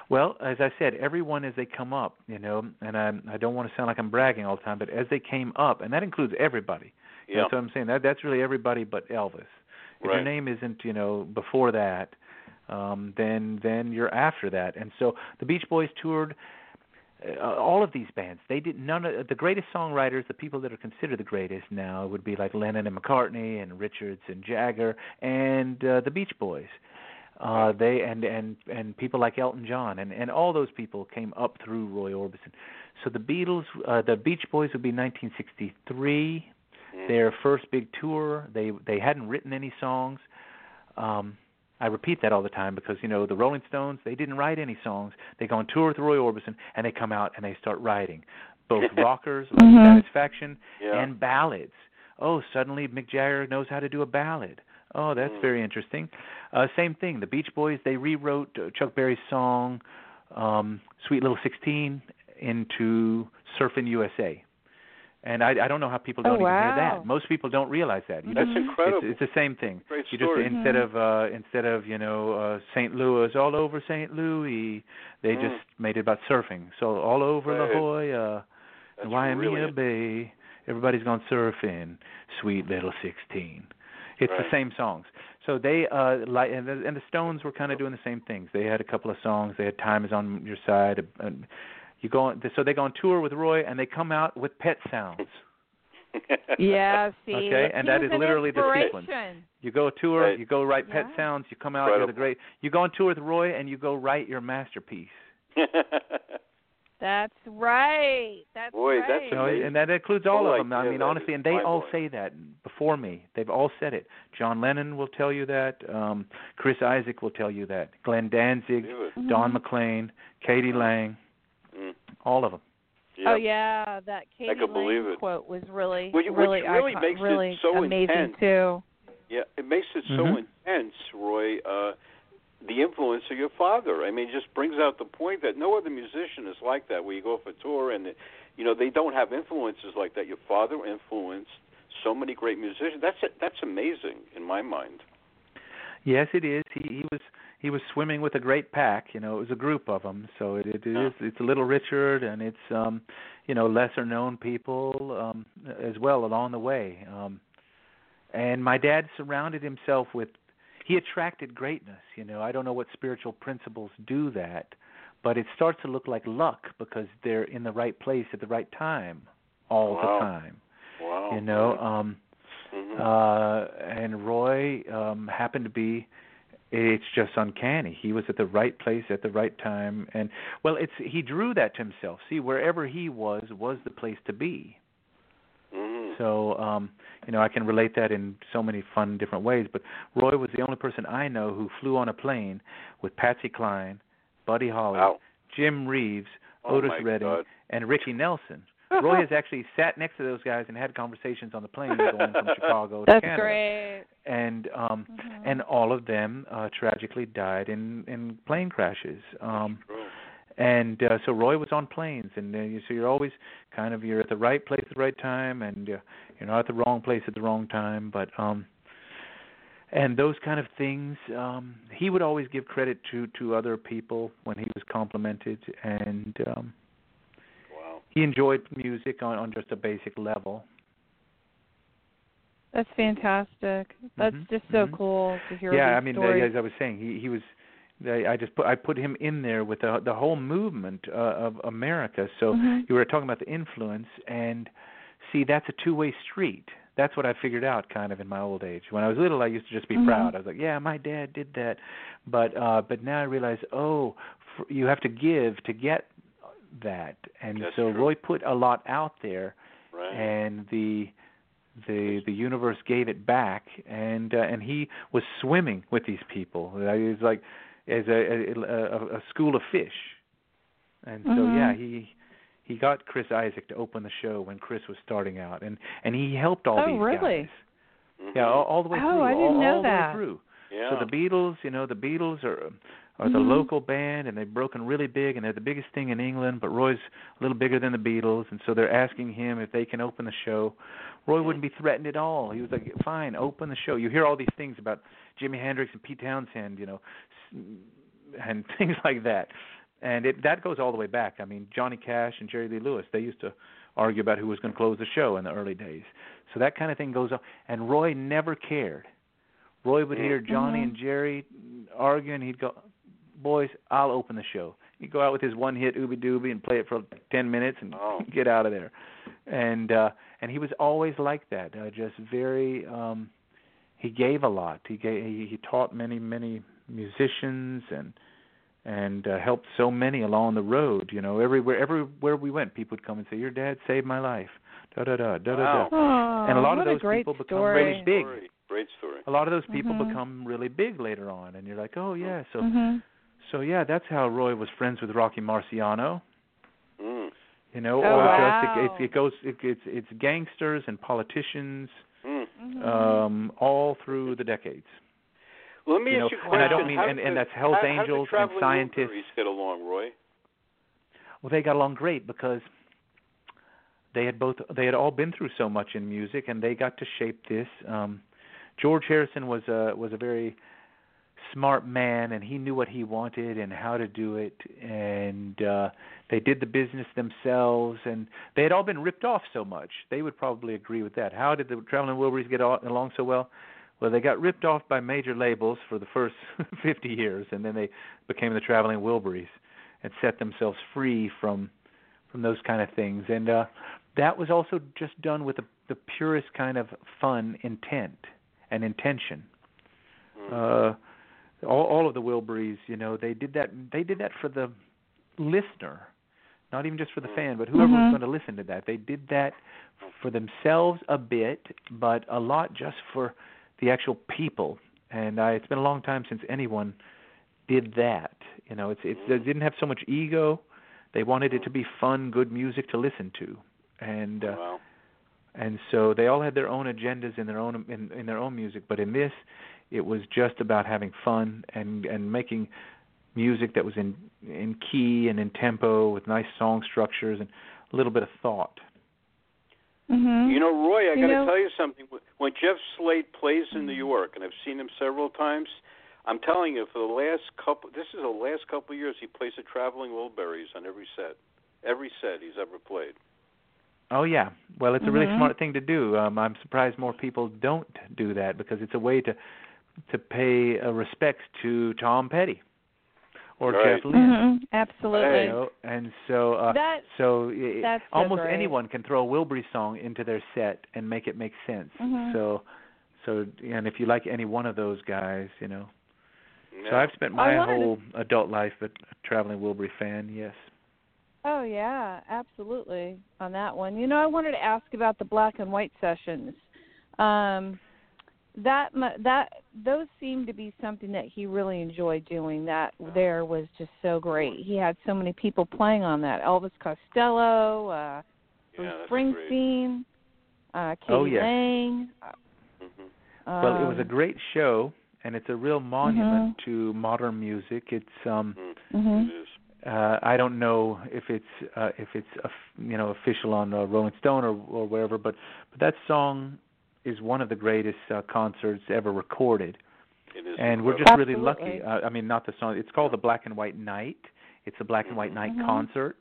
Well, as I said, everyone as they come up, you know, and I I don't want to sound like I'm bragging all the time, but as they came up, and that includes everybody. Yeah. That's what I'm saying. That that's really everybody but Elvis. If Right. your name isn't, you know, before that, um, then then you're after that. And so the Beach Boys toured. Uh, all of these bands, they did none of the greatest songwriters. The people that are considered the greatest now would be like Lennon and McCartney and Richards and Jagger and uh, the Beach Boys. Uh, they and and and people like Elton John and and all those people came up through Roy Orbison. So the Beatles, uh, the Beach Boys would be 1963 Mm. their first big tour. They they hadn't written any songs. Um I repeat that all the time because you know the Rolling Stones they didn't write any songs. They go on tour with Roy Orbison and they come out and they start writing both rockers like Mhm. Satisfaction Yeah. and ballads. Oh, suddenly Mick Jagger knows how to do a ballad. Oh, that's Mm. very interesting. Uh same thing. The Beach Boys they rewrote uh, Chuck Berry's song um Sweet Little 16 into Surfin' USA. And I I don't know how people Oh, don't even hear that. Most people don't realize that. You That's just- incredible. It's, it's the same thing. Great You just story. instead of uh instead of, you know, uh St. Louis all over St. Louis, they Mm. just made it about surfing. So all over Right. La Jolla That's and Waimea really Bay, everybody's gone surfing, sweet little 16. It's Right. the same songs. So they uh like and the, and the Stones were kind of doing the same things. They had a couple of songs. They had Time is on Your Side. And you go on, so they go on tour with Roy and they come out with Pet Sounds. Yeah, see. Okay, and he that was is an literally the sequence. You go tour, Right. you go write Pet Yeah. Sounds, you come out, you're the great. You go on tour with Roy and you go write your masterpiece. That's right. That's Boy, right. that's So, amazing. and that includes all Whole of them. I idea mean, honestly, and they all mind-blowing. say that before me. They've all said it. John Lennon will tell you that. Um, Chris Isaak will tell you that. Glenn Danzig, Don Mhm. McLean, k.d. lang, Mm. all of them. Yeah. Oh yeah, that Katie could believe Lang it. quote was really, Which- which really, really icon- makes it really so amazing intense. too. Yeah, it makes it so Mhm. intense, Roy. Uh, the influence of your father. I mean, it just brings out the point that no other musician is like that. Where you go for tour and, you know, they don't have influences like that. Your father influenced so many great musicians. That's that's amazing in my mind. Yes, it is. He, he was he was swimming with a great pack. You know, it was a group of them. So it, it Yeah. is. It's Little Richard, and it's um, you know lesser known people um, as well along the way. Um, and my dad surrounded himself with. He attracted greatness. You know, I don't know what spiritual principles do that, but it starts to look like luck because they're in the right place at the right time all Wow. the time. Wow. You know, um, Mhm. uh, and Roy um, happened to be. It's just uncanny. He was at the right place at the right time, and well, it's he drew that to himself. See, wherever he was was the place to be. Mhm. So, um, you know, I can relate that in so many fun different ways. But Roy was the only person I know who flew on a plane with Patsy Cline, Buddy Holly, Wow. Jim Reeves, Oh, Otis Redding, God. and Ricky Nelson. Roy has actually sat next to those guys and had conversations on the plane going from Chicago to That's Canada. great. And um Mhm. and all of them uh tragically died in in plane crashes. Um and uh, so Roy was on planes, and uh, you, so you're always kind of you're at the right place at the right time, and uh, you're not at the wrong place at the wrong time. But um, and those kind of things, um, he would always give credit to to other people when he was complimented, and um. He enjoyed music on on just a basic level. That's fantastic. That's Mhm, just so mhm. cool to hear yeah, I mean, stories. as I was saying, he he was. I just put I put him in there with the the whole movement uh, of America. So Mhm. you were talking about the influence, and see, that's a two-way street. That's what I figured out kind of in my old age. When I was little, I used to just be Mhm. proud. I was like, "Yeah, my dad did that," but uh but now I realize, oh, f- you have to give to get that, and That's so true. Roy put a lot out there, Right. and the the the universe gave it back and uh, and he was swimming with these people Uh, he was like as a a, a, a school of fish and so Mhm. yeah he he got Chris Isaak to open the show when Chris was starting out and and he helped all Oh, these really? guys Mhm. yeah all, all the way Oh, through I didn't all, know all the that. way through yeah. so the Beatles, you know, the Beatles are are the Mhm. local band and they've broken really big and they're the biggest thing in England, but Roy's a little bigger than the Beatles and so they're asking him if they can open the show. Roy wouldn't be threatened at all. He was like, "Fine, open the show." You hear all these things about Jimi Hendrix and Pete Townshend, you know, and things like that. And it that goes all the way back. I mean, Johnny Cash and Jerry Lee Lewis, they used to argue about who was going to close the show in the early days. So that kind of thing goes on and Roy never cared. Roy would hear Johnny Mhm. and Jerry arguing. He'd go, "Boys, I'll open the show." He'd go out with his one hit "Ooby Dooby" and play it for ten minutes and Oh. get out of there. And uh and he was always like that. Uh, just very. um He gave a lot. He gave. He, he taught many many musicians and and uh, helped so many along the road. You know, everywhere everywhere we went, people would come and say, "Your dad saved my life." Da da da da Wow. da da. Aw, And a lot what of those a great people become really big. Great story. A lot of those people Mhm. become really big later on, and you're like, "Oh yeah." So Mhm. So yeah, that's how Roy was friends with Rocky Marciano. Mm. You know, Oh, or wow. just it, it, it goes it, it's it's gangsters and politicians Mm. Mhm. um all through the decades. Well, let me You know, ask you a and. I don't mean- How and- did and the- that's Hell's how, how Angels did the and Traveling scientists. Get along, Roy? Well, they got along great because they had both they had all been through so much in music, and they got to shape this. Um, George Harrison was a was a very smart man, and he knew what he wanted and how to do it, and uh, they did the business themselves, and they had all been ripped off so much. They would probably agree with that. How did the Traveling Wilburys get along so well? Well, they got ripped off by major labels for the first 50 years, and then they became the Traveling Wilburys and set themselves free from from those kind of things. And uh, that was also just done with the, the purest kind of fun intent and intention. Uh, all, all of the Wilburys, you know, they did that. They did that for the listener, not even just for the fan, but whoever Mhm. was going to listen to that. They did that for themselves a bit, but a lot just for the actual people. And I, it's been a long time since anyone did that. You know, it's it's they didn't have so much ego. They wanted it to be fun, good music to listen to, and uh, Wow. and so they all had their own agendas in their own in, in their own music. But in this, it was just about having fun and and making music that was in in key and in tempo with nice song structures and a little bit of thought. Mhm. You know, Roy, I You got to tell you something. When Jeff Slate plays in New York, and I've seen him several times, I'm telling you, for the last couple, this is the last couple of years, he plays the Traveling Wilburys on every set, every set he's ever played. Oh yeah. Well, it's a really Mhm. smart thing to do. Um, I'm surprised more people don't do that because it's a way to to pay uh, respects to Tom Petty or Right. Jeff Lynne. Mhm. Absolutely. You know, and so uh, That so i- that's so almost great. anyone can throw a Wilbury song into their set and make it make sense. Mhm. So so and if you like any one of those guys, you know. Yeah. So I've spent my wanted to- whole adult life a traveling Wilbury fan. Yes. Oh yeah, absolutely. On that one, you know, I wanted to ask about the black and white sessions. Um, that mu- that those seemed to be something that he really enjoyed doing. That there was just so great. He had so many people playing on that. Elvis Costello, uh, Bruce yeah, that's. Springsteen, uh, Katie Oh, yes. Lang. Mhm. Well, it was a um, great show, and it's a real monument to modern music. It's um, Mm. mhm. It is. uh, I don't know if it's uh, if it's uh, you know official on uh, Rolling Stone or or wherever, but but that song is one of the greatest uh, concerts ever recorded. It is and we're incredible. just really lucky. Uh, I mean, not the song. It's called the Black and White Night. It's a Black and White Night Mhm. concert,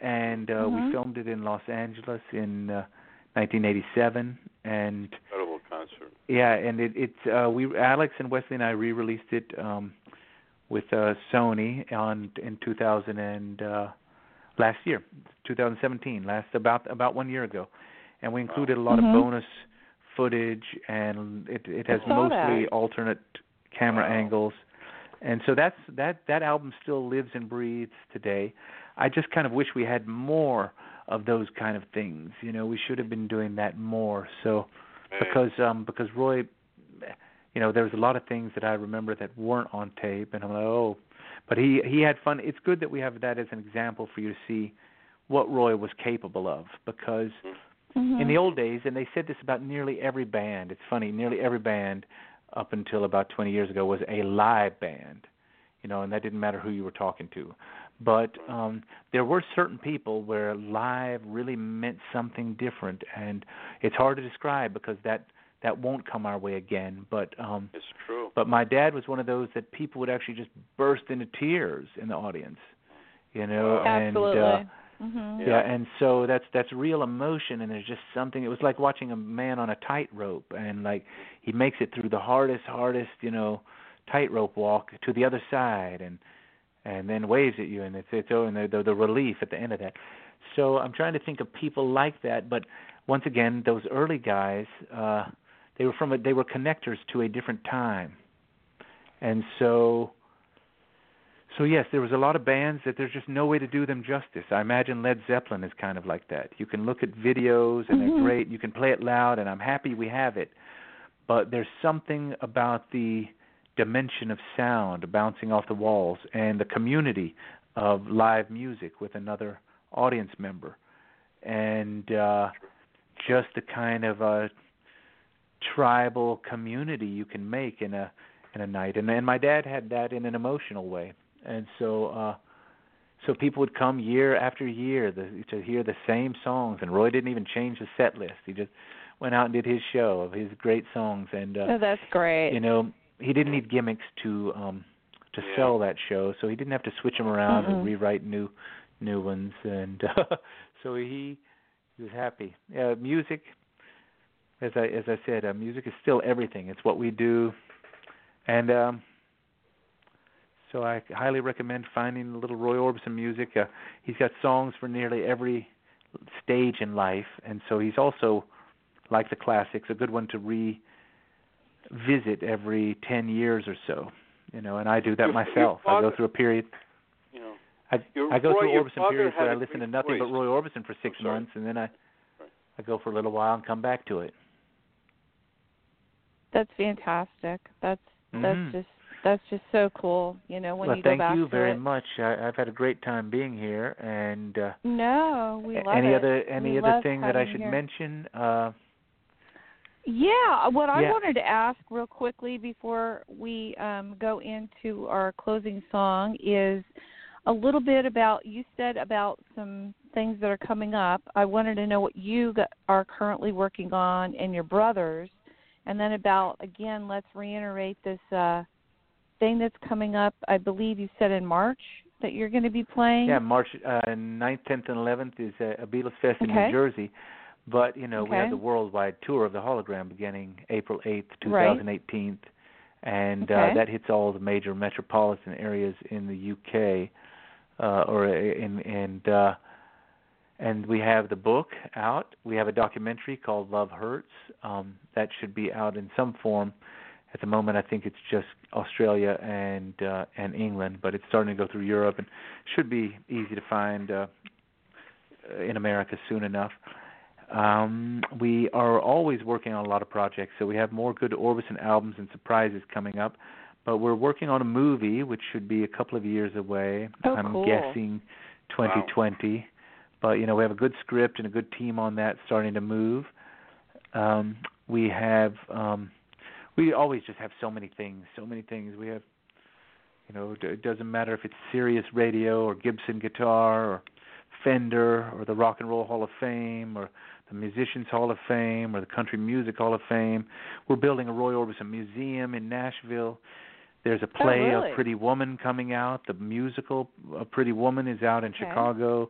and uh, Mhm. we filmed it in Los Angeles in uh, 1987. And incredible concert. yeah, and it it uh, we Alex and Wesley and I re-released it um, with uh, Sony on in 2000 and uh, last year, 2017, last about about one year ago, and we included a lot Mhm. of bonus footage, and it it has mostly that. alternate camera Wow. angles, and so that's that that album still lives and breathes today. I just kind of wish we had more of those kind of things. You know, we should have been doing that more. So because um because Roy you know, there was a lot of things that I remember that weren't on tape and I'm like, oh but he he had fun. It's good that we have that as an example for you to see what Roy was capable of because Mhm. in the old days and they said this about nearly every band. It's funny, nearly every band up until about 20 years ago was a live band. You know, and that didn't matter who you were talking to. But um there were certain people where live really meant something different and it's hard to describe because that that won't come our way again, but um it's true. but my dad was one of those that people would actually just burst into tears in the audience. You know, Wow. and uh mhm. yeah, and so that's that's real emotion, and there's just something. It was like watching a man on a tightrope, and like he makes it through the hardest, hardest, you know, tightrope walk to the other side, and and then waves at you, and it's it's over, and the, the the relief at the end of that. So I'm trying to think of people like that, but once again, those early guys, uh, they were from a, they were connectors to a different time, and so so yes, there was a lot of bands that there's just no way to do them justice. I imagine Led Zeppelin is kind of like that. You can look at videos and Mhm. they're great. You can play it loud, and I'm happy we have it. But there's something about the dimension of sound bouncing off the walls and the community of live music with another audience member, and uh, just the kind of uh, tribal community you can make in a in a night. And and my dad had that in an emotional way and so uh so people would come year after year the, to hear the same songs and Roy didn't even change the set list he just went out and did his show of his great songs and uh Oh, that's great. you know he didn't need gimmicks to um to Yeah. sell that show so he didn't have to switch them around Mm-mm. and rewrite new new ones and uh, so he he was happy yeah music as i as i said uh, music is still everything it's what we do and um so I highly recommend finding a little Roy Orbison music. Uh, he's got songs for nearly every stage in life, and so he's also, like the classics, a good one to revisit every ten years or so. You know, and I do that Your- your myself. I go through a period. You know, I, Your- I go Roy, through Orbison periods where had I a listen to great nothing but. Roy Orbison for six months, and then I Right. I go for a little while and come back to it. That's fantastic. That's that's just that's just so cool. You know, when well, you go thank you very it. much. I, I've had a great time being here, and uh, No, we love any it. other any We other thing that I should here. mention? Uh, Yeah, what I Yeah. wanted to ask real quickly before we um, go into our closing song is a little bit about you said about some things that are coming up. I wanted to know what you are currently working on and your brothers, and then about again, let's reiterate this uh, thing that's coming up. I believe you said in March that you're going to be playing. yeah, March uh, 9th, 10th, and 11th is a, a Beatles Fest in Okay. New Jersey. But you know, we have the worldwide tour of the hologram beginning April 8th, Right. 2018, and Okay. uh, that hits all the major metropolitan areas in the UK, uh, or in and uh, and we have the book out. We have a documentary called Love Hurts. Um, that should be out in some form. At the moment, I think it's just Australia and uh, and England, but it's starting to go through Europe and should be easy to find uh, in America soon enough. Um, we are always working on a lot of projects, so we have more good Orbison albums and surprises coming up. But we're working on a movie, which should be a couple of years away. Oh, I'm cool. guessing 2020. But you know, we have a good script and a good team on that, starting to move. Um, we have, um, we always just have so many things, so many things. We have, You know, it doesn't matter if it's Sirius Radio or Gibson guitar or Fender or the Rock and Roll Hall of Fame or the Musicians Hall of Fame or the Country Music Hall of Fame. We're building a Roy Orbison museum in Nashville. There's a play, oh, really? A Pretty Woman, coming out. The musical, A Pretty Woman, is out in Okay. Chicago.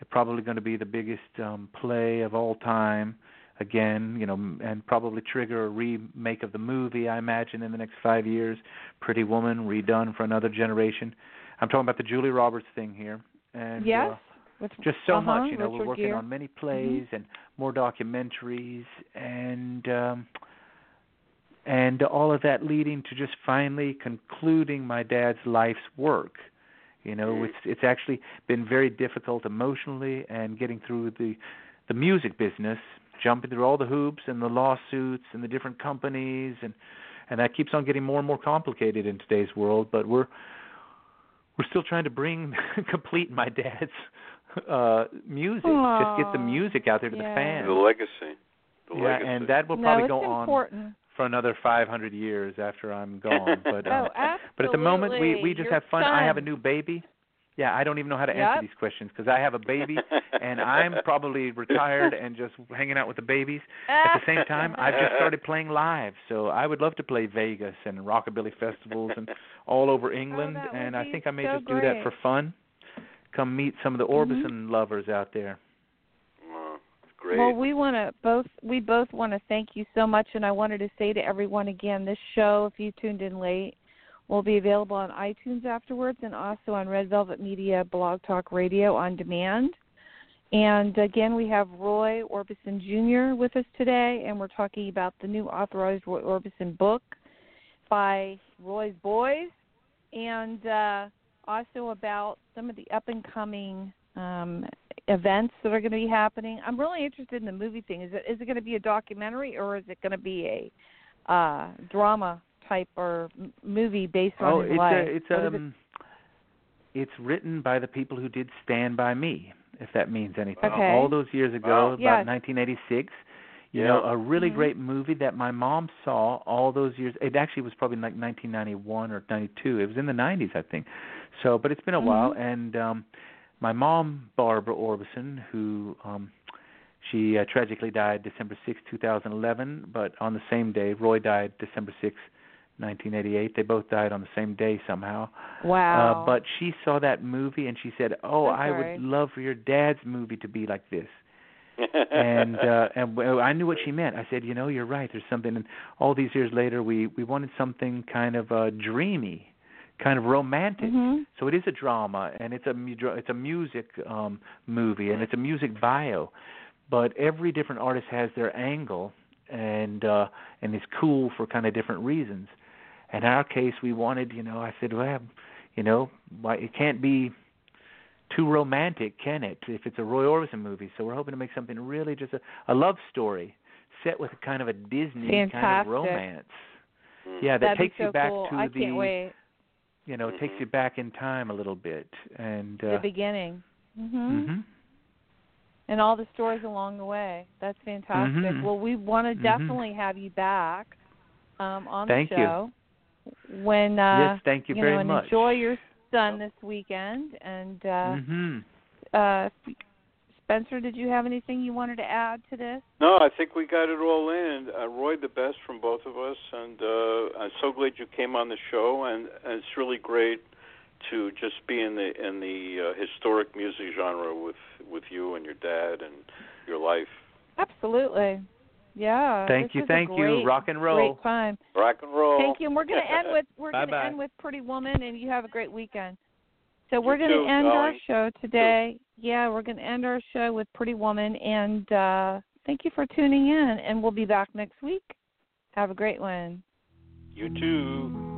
It's probably going to be the biggest um, play of all time. Again, you know, and probably trigger a remake of the movie. I imagine in the next five years, Pretty Woman redone for another generation. I'm talking about the Julia Roberts thing here, and yes. uh, With, just so uh-huh, much. You know, we're working Gere. on many plays and more documentaries, and um, and all of that leading to just finally concluding my dad's life's work. You know, it's it's actually been very difficult emotionally and getting through the the music business, jumping through all the hoops and the lawsuits and the different companies and and that keeps on getting more and more complicated in today's world, but we're we're still trying to bring complete my dad's uh music. Just get the music out there to yeah. the fans. The legacy. The yeah, legacy. and that will probably it's go on for another 500 years after I'm gone. But um, oh, but at the moment we we just Your have fun. I have a new baby. Yeah, I don't even know how to Yep. answer these questions because I have a baby and I'm probably retired and just hanging out with the babies. At the same time, I've just started playing live, so I would love to play Vegas and rockabilly festivals and all over England. Oh, and I think I may so just do that for fun. Come meet some of the Mhm. Orbison lovers out there. Oh, great. Well, we want to both we both want to thank you so much, and I wanted to say to everyone again, this show, if you tuned in late, will be available on iTunes afterwards, and also on Red Velvet Media Blog Talk Radio on demand. And again, we have Roy Orbison Jr. with us today, and we're talking about the new authorized Roy Orbison book by Roy's Boys, and uh, also about some of the up and coming um, events that are going to be happening. I'm really interested in the movie thing. Is it is it going to be a documentary or is it going to be a uh, drama type or movie based on oh, his it's life? a, it's What is it? um, it's written by the people who did Stand by Me, if that means anything. Okay. All those years ago, Wow. about Yes. 1986. You Yeah. know, a really Mhm. great movie that my mom saw all those years. It actually was probably like 1991 or 92. It was in the 90s, I think. So, but it's been a while. Mhm. And um my mom, Barbara Orbison, who um she uh, tragically died December 6, 2011. But on the same day, Roy died December 6, 1988. They both died on the same day somehow. wow. Uh, but she saw that movie and she said, "Oh, That's I right. would love for your dad's movie to be like this." and uh, and I knew what she meant. I said, "You know, you're right. There's something." And all these years later, we we wanted something kind of uh, dreamy, kind of romantic. Mhm. So it is a drama, and it's a mu- it's a music um, movie, and it's a music bio. But every different artist has their angle, and uh, and it's cool for kind of different reasons. And in our case, we wanted, you know, I said, well, you know, why it can't be too romantic, can it? If it's a Roy Orbison movie, so we're hoping to make something really just a, a love story set with a kind of a Disney kind of romance. Mm. Yeah, that That'd takes be so you back cool. to I the can't wait. you know, it takes Mhm. you back in time a little bit, and The uh, beginning. Mhm. mhm. And all the stories along the way. That's fantastic. Mhm. Well, we want to Mhm. definitely have you back um, on Thank the you. show when uh, yes, thank you, you very know, and much. enjoy your son this weekend. And uh, hmm uh, Spencer, did you have anything you wanted to add to this? No, I think we got it all in. Uh, Roy, the best from both of us, and uh, I'm so glad you came on the show. And, and it's really great to just be in the in the uh, historic music genre with with you and your dad and your life. Absolutely. Yeah. Thank you, was a thank you. Rock and roll. Great time. Rock and roll. Thank you. And we're going to end with we're going to Bye-bye. end with Pretty Woman, and you have a great weekend. So we're You going too, to end our show today. Yeah, we're going to end our show with Pretty Woman, and uh, thank you for tuning in. And we'll be back next week. Have a great one. You too.